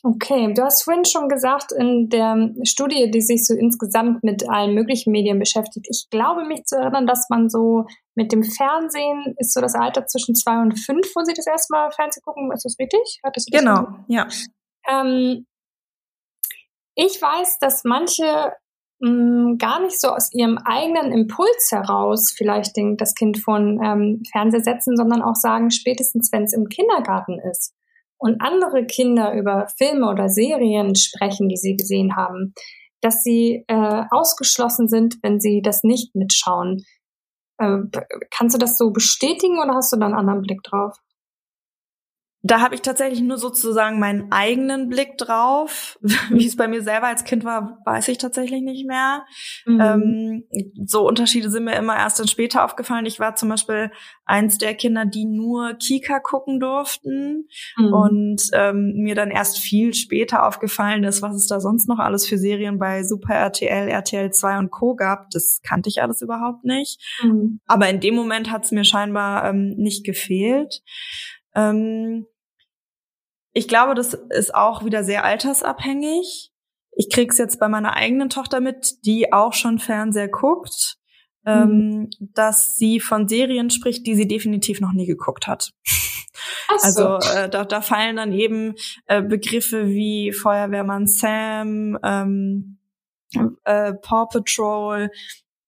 Okay, du hast vorhin schon gesagt, in der Studie, die sich so insgesamt mit allen möglichen Medien beschäftigt, ich glaube mich zu erinnern, dass man so mit dem Fernsehen ist so das Alter zwischen zwei und fünf, wo sie das erste Mal Fernsehen gucken. Ist das richtig? Hattest du das genau, ja. Ähm, ich weiß, dass manche mh, mm, gar nicht so aus ihrem eigenen Impuls heraus vielleicht den, das Kind von ähm, Fernseher setzen, sondern auch sagen, spätestens wenn es im Kindergarten ist und andere Kinder über Filme oder Serien sprechen, die sie gesehen haben, dass sie äh, ausgeschlossen sind, wenn sie das nicht mitschauen. Äh, kannst du das so bestätigen oder hast du da einen anderen Blick drauf? Da habe ich tatsächlich nur sozusagen meinen eigenen Blick drauf. Wie es bei mir selber als Kind war, weiß ich tatsächlich nicht mehr. Mhm. Ähm, so Unterschiede sind mir immer erst dann später aufgefallen. Ich war zum Beispiel eins der Kinder, die nur Kika gucken durften mhm. und ähm, mir dann erst viel später aufgefallen ist, was es da sonst noch alles für Serien bei Super RTL, RTL 2 und Co. gab. Das kannte ich alles überhaupt nicht. Mhm. Aber in dem Moment hat es mir scheinbar ähm, nicht gefehlt. Ähm, ich glaube, das ist auch wieder sehr altersabhängig. Ich krieg's jetzt bei meiner eigenen Tochter mit, die auch schon Fernseher guckt, mhm. ähm, dass sie von Serien spricht, die sie definitiv noch nie geguckt hat. So. Also äh, da, da fallen dann eben äh, Begriffe wie Feuerwehrmann Sam, ähm, äh, Paw Patrol,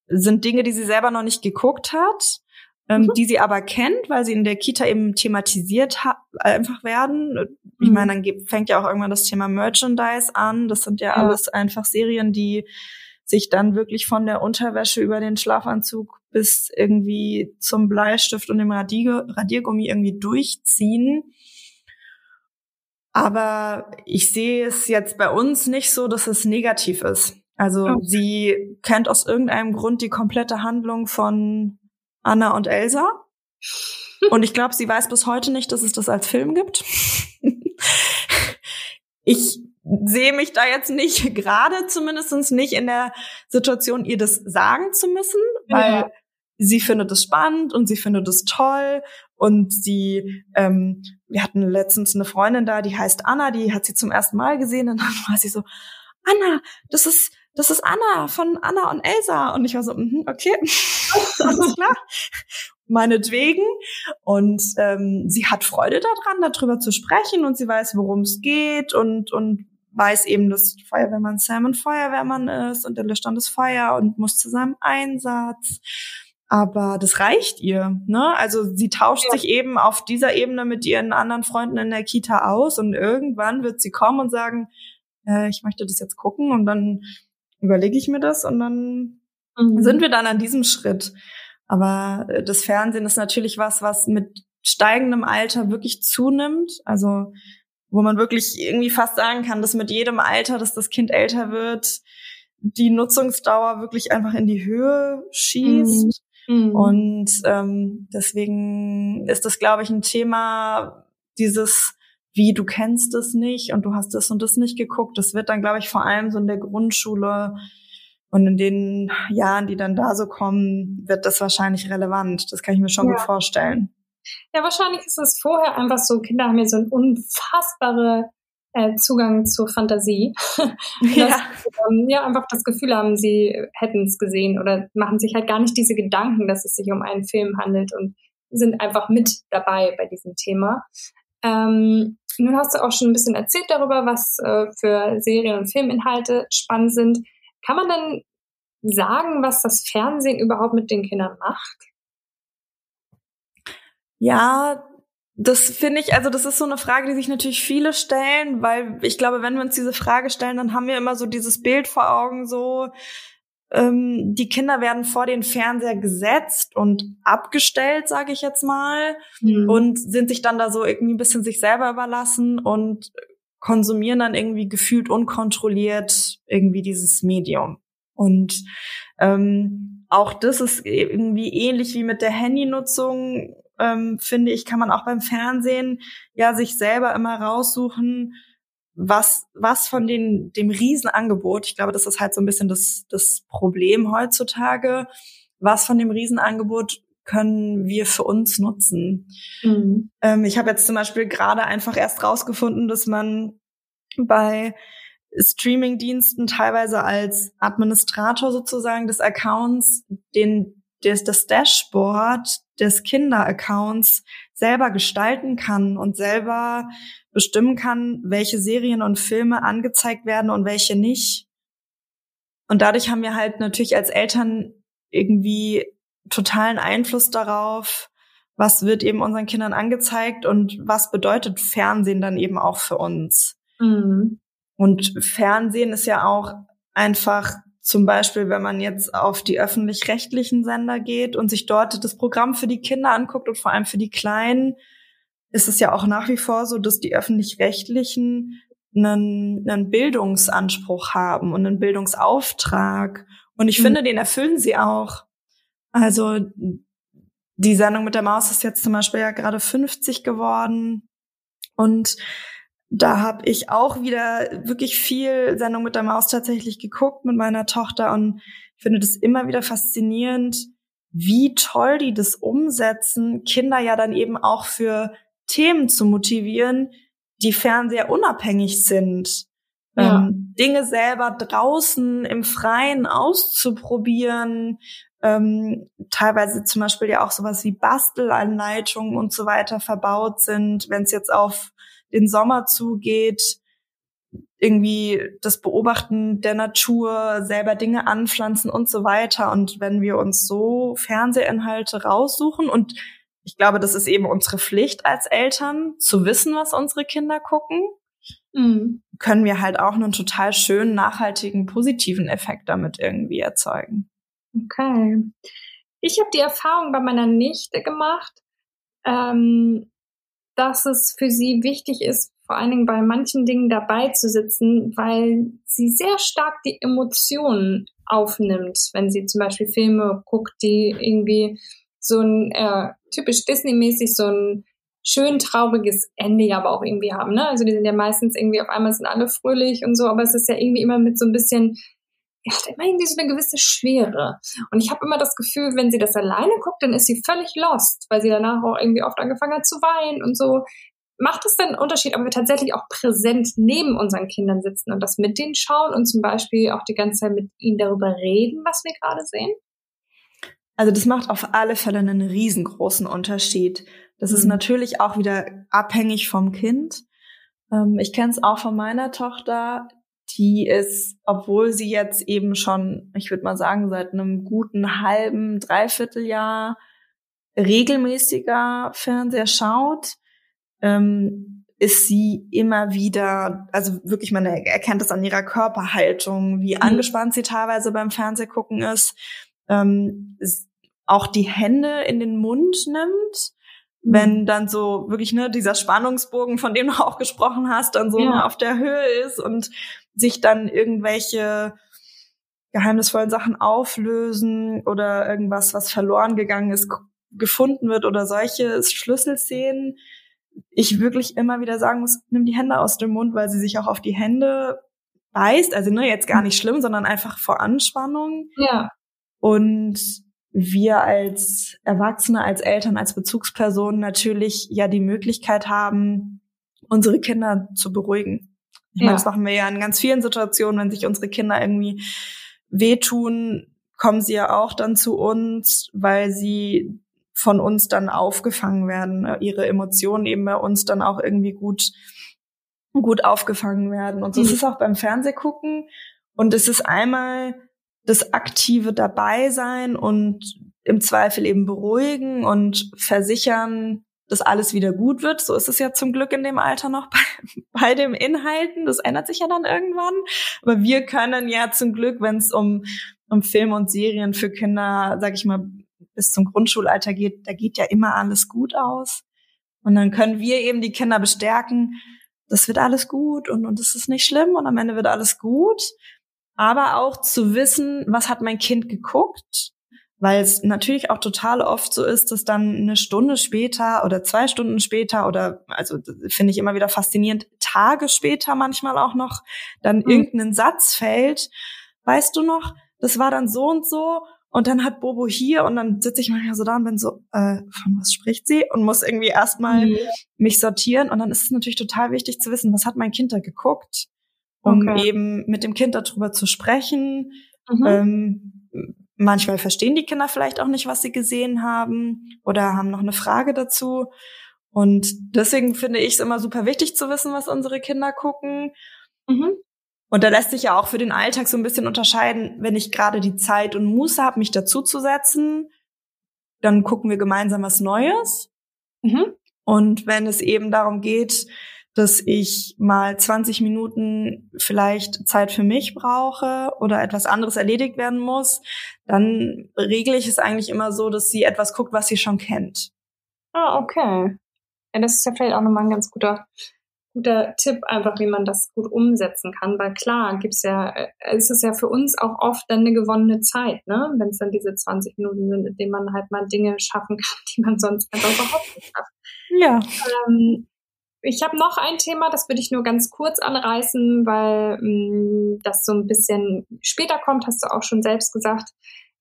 sind Dinge, die sie selber noch nicht geguckt hat ähm, mhm. die sie aber kennt, weil sie in der Kita eben thematisiert ha einfach werden. Ich mhm. meine, dann fängt ja auch irgendwann das Thema Merchandise an. Das sind ja, ja, alles einfach Serien, die sich dann wirklich von der Unterwäsche über den Schlafanzug bis irgendwie zum Bleistift und dem Radier Radiergummi irgendwie durchziehen. Aber ich sehe es jetzt bei uns nicht so, dass es negativ ist. Also okay. sie kennt aus irgendeinem Grund die komplette Handlung von Anna und Elsa. Und ich glaube, sie weiß bis heute nicht, dass es das als Film gibt. ich sehe mich da jetzt nicht gerade zumindest nicht in der Situation, ihr das sagen zu müssen, weil ja. sie findet es spannend und sie findet es toll und sie, ähm, wir hatten letztens eine Freundin da, die heißt Anna, die hat sie zum ersten Mal gesehen und dann war sie so, Anna, das ist das ist Anna von Anna und Elsa. Und ich war so, mm okay, alles klar. Meinetwegen. Und ähm, sie hat Freude daran, darüber zu sprechen und sie weiß, worum es geht und, und weiß eben, dass Feuerwehrmann Sam ein Feuerwehrmann ist und er löscht dann das Feuer und muss zu seinem Einsatz. Aber das reicht ihr, ne? Also sie tauscht ja. sich eben auf dieser Ebene mit ihren anderen Freunden in der Kita aus und irgendwann wird sie kommen und sagen, äh, ich möchte das jetzt gucken und dann überlege ich mir das und dann mhm. sind wir dann an diesem Schritt. Aber äh, das Fernsehen ist natürlich was, was mit steigendem Alter wirklich zunimmt. Also wo man wirklich irgendwie fast sagen kann, dass mit jedem Alter, dass das Kind älter wird, die Nutzungsdauer wirklich einfach in die Höhe schießt. Mhm. mhm. Und ähm, deswegen ist das, glaube ich, ein Thema, dieses wie du kennst es nicht und du hast das und das nicht geguckt. Das wird dann, glaube ich, vor allem so in der Grundschule und in den Jahren, die dann da so kommen, wird das wahrscheinlich relevant. Das kann ich mir schon ja. gut vorstellen. Ja, wahrscheinlich ist es vorher einfach so, Kinder haben ja so einen unfassbaren äh, Zugang zur Fantasie. ja. Dass, ähm, ja, einfach das Gefühl haben, sie hätten es gesehen oder machen sich halt gar nicht diese Gedanken, dass es sich um einen Film handelt und sind einfach mit dabei bei diesem Thema. Ähm, nun hast du auch schon ein bisschen erzählt darüber, was äh, für Serien- und Filminhalte spannend sind. Kann man denn sagen, was das Fernsehen überhaupt mit den Kindern macht? Ja, das finde ich, also das ist so eine Frage, die sich natürlich viele stellen, weil ich glaube, wenn wir uns diese Frage stellen, dann haben wir immer so dieses Bild vor Augen, so ähm, die Kinder werden vor den Fernseher gesetzt und abgestellt, sage ich jetzt mal, mhm. und sind sich dann da so irgendwie ein bisschen sich selber überlassen und konsumieren dann irgendwie gefühlt unkontrolliert irgendwie dieses Medium. Und ähm, auch das ist irgendwie ähnlich wie mit der Handynutzung, ähm, finde ich, kann man auch beim Fernsehen ja sich selber immer raussuchen, was, was von den, dem Riesenangebot, ich glaube, das ist halt so ein bisschen das, das Problem heutzutage, was von dem Riesenangebot können wir für uns nutzen. Mhm. Ähm, ich habe jetzt zum Beispiel gerade einfach erst rausgefunden, dass man bei Streaming-Diensten teilweise als Administrator sozusagen des Accounts den, des, das Dashboard des Kinderaccounts selber gestalten kann und selber bestimmen kann, welche Serien und Filme angezeigt werden und welche nicht. Und dadurch haben wir halt natürlich als Eltern irgendwie totalen Einfluss darauf, was wird eben unseren Kindern angezeigt und was bedeutet Fernsehen dann eben auch für uns. Mhm. Und Fernsehen ist ja auch einfach zum Beispiel, wenn man jetzt auf die öffentlich-rechtlichen Sender geht und sich dort das Programm für die Kinder anguckt und vor allem für die Kleinen, ist es ja auch nach wie vor so, dass die öffentlich-rechtlichen einen, einen Bildungsanspruch haben und einen Bildungsauftrag. Und ich mhm. finde, den erfüllen sie auch. Also die Sendung mit der Maus ist jetzt zum Beispiel ja gerade 50 geworden. Und da habe ich auch wieder wirklich viel Sendung mit der Maus tatsächlich geguckt mit meiner Tochter und ich finde das immer wieder faszinierend, wie toll die das umsetzen, Kinder ja dann eben auch für Themen zu motivieren, die Fernseher unabhängig sind. Ja. Ähm, Dinge selber draußen im Freien auszuprobieren, ähm, teilweise zum Beispiel ja auch sowas wie Bastelanleitungen und so weiter verbaut sind, wenn es jetzt auf den Sommer zugeht, irgendwie das Beobachten der Natur, selber Dinge anpflanzen und so weiter. Und wenn wir uns so Fernsehinhalte raussuchen und ich glaube, das ist eben unsere Pflicht als Eltern, zu wissen, was unsere Kinder gucken, mhm. können wir halt auch einen total schönen, nachhaltigen, positiven Effekt damit irgendwie erzeugen. Okay. Ich habe die Erfahrung bei meiner Nichte gemacht, ähm, dass es für sie wichtig ist, vor allen Dingen bei manchen Dingen dabei zu sitzen, weil sie sehr stark die Emotionen aufnimmt, wenn sie zum Beispiel Filme guckt, die irgendwie so ein äh, typisch Disney-mäßig so ein schön trauriges Ende ja aber auch irgendwie haben. Ne? Also die sind ja meistens irgendwie auf einmal sind alle fröhlich und so, aber es ist ja irgendwie immer mit so ein bisschen ja, hat immer irgendwie so eine gewisse Schwere. Und ich habe immer das Gefühl, wenn sie das alleine guckt, dann ist sie völlig lost, weil sie danach auch irgendwie oft angefangen hat zu weinen und so. Macht es denn einen Unterschied, ob wir tatsächlich auch präsent neben unseren Kindern sitzen und das mit denen schauen und zum Beispiel auch die ganze Zeit mit ihnen darüber reden, was wir gerade sehen? Also das macht auf alle Fälle einen riesengroßen Unterschied. Das mhm. ist natürlich auch wieder abhängig vom Kind. Ähm, ich kenne es auch von meiner Tochter die ist, obwohl sie jetzt eben schon, ich würde mal sagen, seit einem guten halben, dreiviertel Jahr regelmäßiger Fernseher schaut, ähm, ist sie immer wieder, also wirklich, man erkennt es an ihrer Körperhaltung, wie mhm. angespannt sie teilweise beim Fernsehgucken ist, ähm, auch die Hände in den Mund nimmt Mhm. wenn dann so wirklich ne dieser Spannungsbogen, von dem du auch gesprochen hast, dann so ja. auf der Höhe ist und sich dann irgendwelche geheimnisvollen Sachen auflösen oder irgendwas, was verloren gegangen ist, gefunden wird oder solche Schlüsselszenen, ich wirklich immer wieder sagen muss, nimm die Hände aus dem Mund, weil sie sich auch auf die Hände beißt. Also ne, jetzt gar nicht schlimm, sondern einfach vor Anspannung. Ja. Und wir als Erwachsene, als Eltern, als Bezugspersonen natürlich ja die Möglichkeit haben, unsere Kinder zu beruhigen. Ich ja. meine, das machen wir ja in ganz vielen Situationen, wenn sich unsere Kinder irgendwie wehtun, kommen sie ja auch dann zu uns, weil sie von uns dann aufgefangen werden, ihre Emotionen eben bei uns dann auch irgendwie gut, gut aufgefangen werden. Und so mhm. ist es auch beim Fernsehgucken. Und es ist einmal das aktive Dabeisein und im Zweifel eben beruhigen und versichern, dass alles wieder gut wird. So ist es ja zum Glück in dem Alter noch bei, bei dem Inhalten. Das ändert sich ja dann irgendwann. Aber wir können ja zum Glück, wenn es um, um Filme und Serien für Kinder, sag ich mal, bis zum Grundschulalter geht, da geht ja immer alles gut aus. Und dann können wir eben die Kinder bestärken, das wird alles gut und, und es ist nicht schlimm und am Ende wird alles gut aber auch zu wissen, was hat mein Kind geguckt, weil es natürlich auch total oft so ist, dass dann eine Stunde später oder zwei Stunden später oder also finde ich immer wieder faszinierend, Tage später manchmal auch noch dann mhm. irgendein Satz fällt. Weißt du noch, das war dann so und so und dann hat Bobo hier und dann sitze ich manchmal so da und bin so, äh, von was spricht sie? Und muss irgendwie erstmal mhm. mich sortieren. Und dann ist es natürlich total wichtig zu wissen, was hat mein Kind da geguckt? um okay. eben mit dem Kind darüber zu sprechen. Mhm. Ähm, manchmal verstehen die Kinder vielleicht auch nicht, was sie gesehen haben oder haben noch eine Frage dazu. Und deswegen finde ich es immer super wichtig zu wissen, was unsere Kinder gucken. Mhm. Und da lässt sich ja auch für den Alltag so ein bisschen unterscheiden, wenn ich gerade die Zeit und Muße habe, mich dazuzusetzen, dann gucken wir gemeinsam was Neues. Mhm. Und wenn es eben darum geht, dass ich mal 20 Minuten vielleicht Zeit für mich brauche oder etwas anderes erledigt werden muss, dann regle ich es eigentlich immer so, dass sie etwas guckt, was sie schon kennt. Ah, okay. Ja, das ist ja vielleicht auch nochmal ein ganz guter, guter Tipp, einfach wie man das gut umsetzen kann. Weil klar, gibt's ja, äh, ist es ja für uns auch oft dann eine gewonnene Zeit, ne? Wenn es dann diese 20 Minuten sind, in denen man halt mal Dinge schaffen kann, die man sonst einfach überhaupt nicht schafft. Ja. Ähm, ich habe noch ein Thema, das würde ich nur ganz kurz anreißen, weil mh, mm, das so ein bisschen später kommt, hast du auch schon selbst gesagt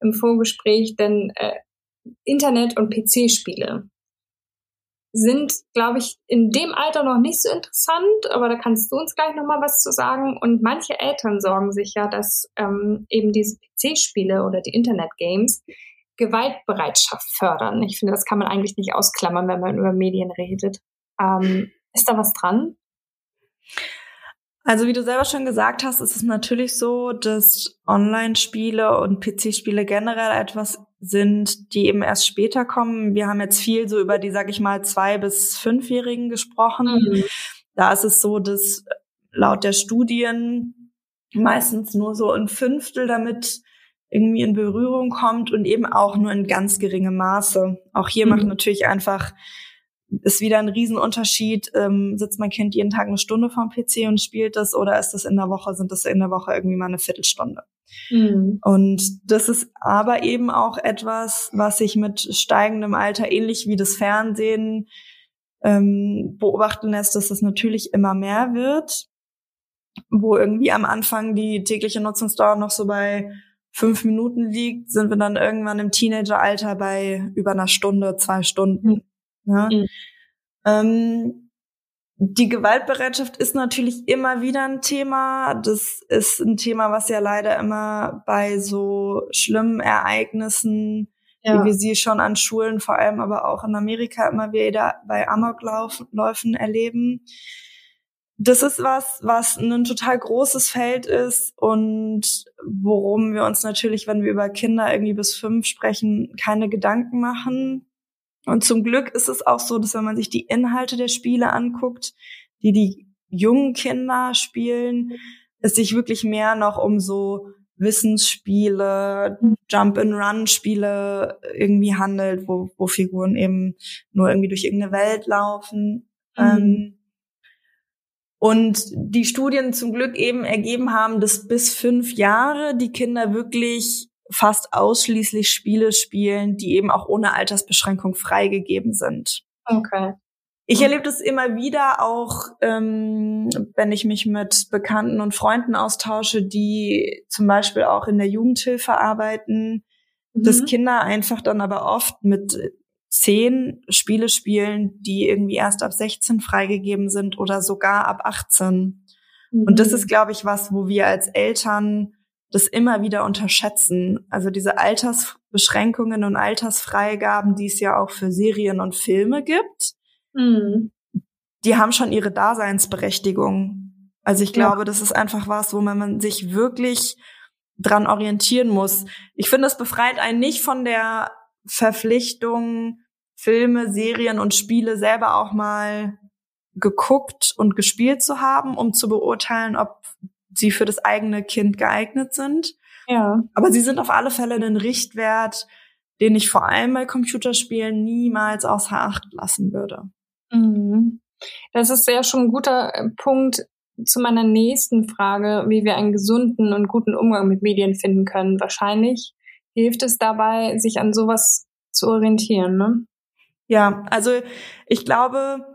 im Vorgespräch, denn äh, Internet- und PC-Spiele. sind, glaube ich, in dem Alter noch nicht so interessant, aber da kannst du uns gleich nochmal was zu sagen. Und manche Eltern sorgen sich ja, dass ähm, eben diese PC-Spiele oder die Internet-Games Gewaltbereitschaft fördern. Ich finde, das kann man eigentlich nicht ausklammern, wenn man über Medien redet. Ähm, ist da was dran? Also wie du selber schon gesagt hast, ist es natürlich so, dass Online-Spiele und PC-Spiele generell etwas sind, die eben erst später kommen. Wir haben jetzt viel so über die, sag ich mal, zwei bis fünfjährigen gesprochen. Mhm. Da ist es so, dass laut der Studien meistens nur so ein Fünftel damit irgendwie in Berührung kommt und eben auch nur in ganz geringem Maße. Auch hier mhm. macht natürlich einfach ist wieder ein Riesenunterschied. Ähm, sitzt mein Kind jeden Tag eine Stunde vorm PC und spielt das oder ist das in der Woche, sind das in der Woche irgendwie mal eine Viertelstunde? Mhm. Und das ist aber eben auch etwas, was sich mit steigendem Alter ähnlich wie das Fernsehen ähm, beobachten lässt, dass es natürlich immer mehr wird, wo irgendwie am Anfang die tägliche Nutzungsdauer noch so bei fünf Minuten liegt, sind wir dann irgendwann im Teenageralter bei über einer Stunde, zwei Stunden. Ja? Mhm. Ähm, die Gewaltbereitschaft ist natürlich immer wieder ein Thema. Das ist ein Thema, was ja leider immer bei so schlimmen Ereignissen, ja. wie wir sie schon an Schulen, vor allem aber auch in Amerika immer wieder bei Amokläufen erleben. Das ist was, was ein total großes Feld ist und worum wir uns natürlich, wenn wir über Kinder irgendwie bis fünf sprechen, keine Gedanken machen. Und zum Glück ist es auch so, dass wenn man sich die Inhalte der Spiele anguckt, die die jungen Kinder spielen, es sich wirklich mehr noch um so Wissensspiele, Jump-and-Run-Spiele irgendwie handelt, wo, wo Figuren eben nur irgendwie durch irgendeine Welt laufen. Mhm. Ähm, und die Studien zum Glück eben ergeben haben, dass bis fünf Jahre die Kinder wirklich fast ausschließlich Spiele spielen, die eben auch ohne Altersbeschränkung freigegeben sind. Okay. Ich erlebe das immer wieder auch, ähm, wenn ich mich mit Bekannten und Freunden austausche, die zum Beispiel auch in der Jugendhilfe arbeiten, mhm. dass Kinder einfach dann aber oft mit zehn Spiele spielen, die irgendwie erst ab 16 freigegeben sind oder sogar ab 18. Mhm. Und das mhm. ist, glaube ich, was, wo wir als Eltern das immer wieder unterschätzen. Also diese Altersbeschränkungen und Altersfreigaben, die es ja auch für Serien und Filme gibt, mhm. die haben schon ihre Daseinsberechtigung. Also ich glaube, ja. das ist einfach was, wo man sich wirklich dran orientieren muss. Ich finde, es befreit einen nicht von der Verpflichtung, Filme, Serien und Spiele selber auch mal geguckt und gespielt zu haben, um zu beurteilen, ob sie für das eigene Kind geeignet sind. Ja. Aber sie sind auf alle Fälle ein Richtwert, den ich vor allem bei Computerspielen niemals außer Acht lassen würde. Mhm. Das ist ja schon ein guter äh, Punkt zu meiner nächsten Frage, wie wir einen gesunden und guten Umgang mit Medien finden können. Wahrscheinlich hilft es dabei, sich an sowas zu orientieren, ne? Ja, also ich glaube,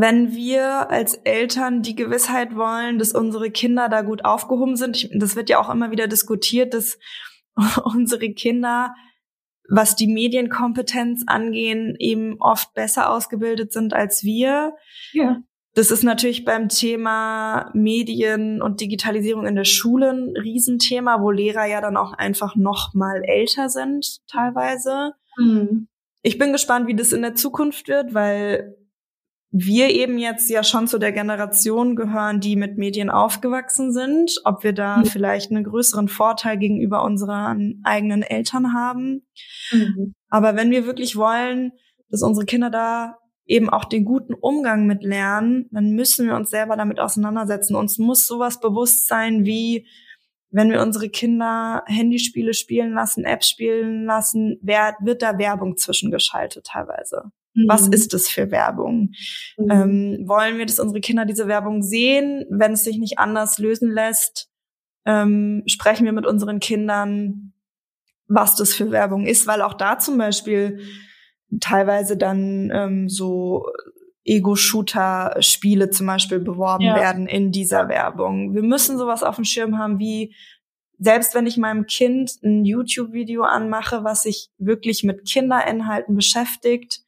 wenn wir als Eltern die Gewissheit wollen, dass unsere Kinder da gut aufgehoben sind, ich, das wird ja auch immer wieder diskutiert, dass unsere Kinder, was die Medienkompetenz angehen, eben oft besser ausgebildet sind als wir. Ja. Das ist natürlich beim Thema Medien und Digitalisierung in der Schule ein Riesenthema, wo Lehrer ja dann auch einfach noch mal älter sind teilweise. Mhm. Ich bin gespannt, wie das in der Zukunft wird, weil wir eben jetzt ja schon zu der Generation gehören, die mit Medien aufgewachsen sind, ob wir da mhm. vielleicht einen größeren Vorteil gegenüber unseren eigenen Eltern haben. Mhm. Aber wenn wir wirklich wollen, dass unsere Kinder da eben auch den guten Umgang mit lernen, dann müssen wir uns selber damit auseinandersetzen. Uns muss sowas bewusst sein wie, wenn wir unsere Kinder Handyspiele spielen lassen, Apps spielen lassen, wer, wird da Werbung zwischengeschaltet teilweise. Was mhm. ist das für Werbung? Mhm. Ähm, wollen wir, dass unsere Kinder diese Werbung sehen? Wenn es sich nicht anders lösen lässt, ähm, sprechen wir mit unseren Kindern, was das für Werbung ist, weil auch da zum Beispiel teilweise dann ähm, so Ego-Shooter-Spiele zum Beispiel beworben ja. werden in dieser Werbung. Wir müssen sowas auf dem Schirm haben wie selbst wenn ich meinem Kind ein YouTube-Video anmache, was sich wirklich mit Kinderinhalten beschäftigt,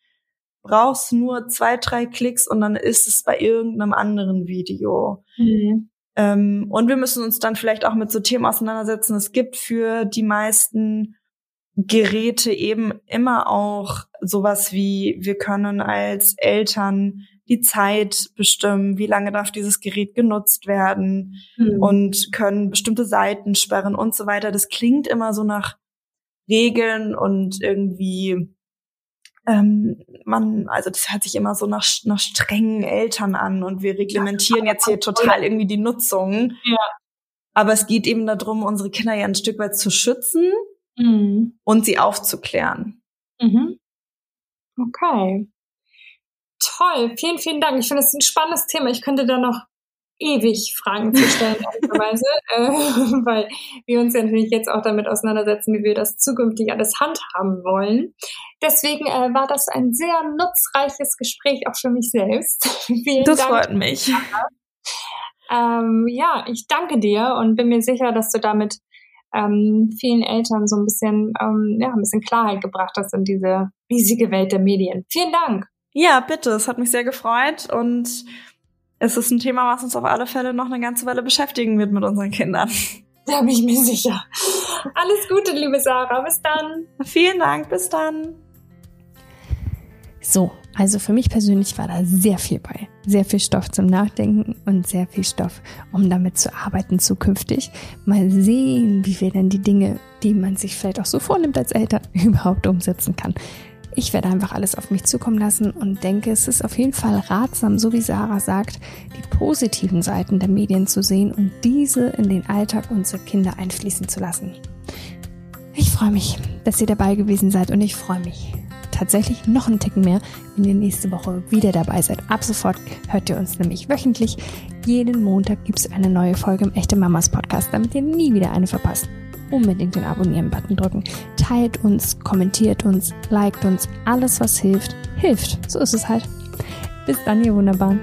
brauchst nur zwei, drei Klicks und dann ist es bei irgendeinem anderen Video. Mhm. Ähm, und wir müssen uns dann vielleicht auch mit so Themen auseinandersetzen. Es gibt für die meisten Geräte eben immer auch sowas wie, wir können als Eltern die Zeit bestimmen, wie lange darf dieses Gerät genutzt werden mhm. und können bestimmte Seiten sperren und so weiter. Das klingt immer so nach Regeln und irgendwie ähm, man, also das hört sich immer so nach, nach strengen Eltern an und wir reglementieren jetzt hier total irgendwie die Nutzung. Ja. Aber es geht eben darum, unsere Kinder ja ein Stück weit zu schützen mhm. und sie aufzuklären. Mhm. Okay. Toll, vielen, vielen Dank. Ich finde es ein spannendes Thema. Ich könnte da noch ewig Fragen zu stellen, ehrlicherweise, äh, weil wir uns ja natürlich jetzt auch damit auseinandersetzen, wie wir das zukünftig alles handhaben wollen. Deswegen äh, war das ein sehr nutzreiches Gespräch auch für mich selbst. Vielen das Dank. freut mich. Ähm, ja, ich danke dir und bin mir sicher, dass du damit ähm, vielen Eltern so ein bisschen, ähm, ja, ein bisschen Klarheit gebracht hast in diese riesige Welt der Medien. Vielen Dank. Ja, bitte. Es hat mich sehr gefreut und es ist ein Thema, was uns auf alle Fälle noch eine ganze Weile beschäftigen wird mit unseren Kindern. Da bin ich mir sicher. Alles Gute, liebe Sarah. Bis dann. Vielen Dank. Bis dann. So, also für mich persönlich war da sehr viel bei. Sehr viel Stoff zum Nachdenken und sehr viel Stoff, um damit zu arbeiten zukünftig. Mal sehen, wie wir denn die Dinge, die man sich vielleicht auch so vornimmt als Eltern, überhaupt umsetzen kann. Ich werde einfach alles auf mich zukommen lassen und denke, es ist auf jeden Fall ratsam, so wie Sarah sagt, die positiven Seiten der Medien zu sehen und diese in den Alltag unserer Kinder einfließen zu lassen. Ich freue mich, dass ihr dabei gewesen seid und ich freue mich tatsächlich noch einen Ticken mehr, wenn ihr nächste Woche wieder dabei seid. Ab sofort hört ihr uns nämlich wöchentlich. Jeden Montag gibt es eine neue Folge im Echte Mamas Podcast, damit ihr nie wieder eine verpasst unbedingt den Abonnieren-Button drücken. Teilt uns, kommentiert uns, liked uns. Alles, was hilft, hilft. So ist es halt. Bis dann, ihr Wunderbaren.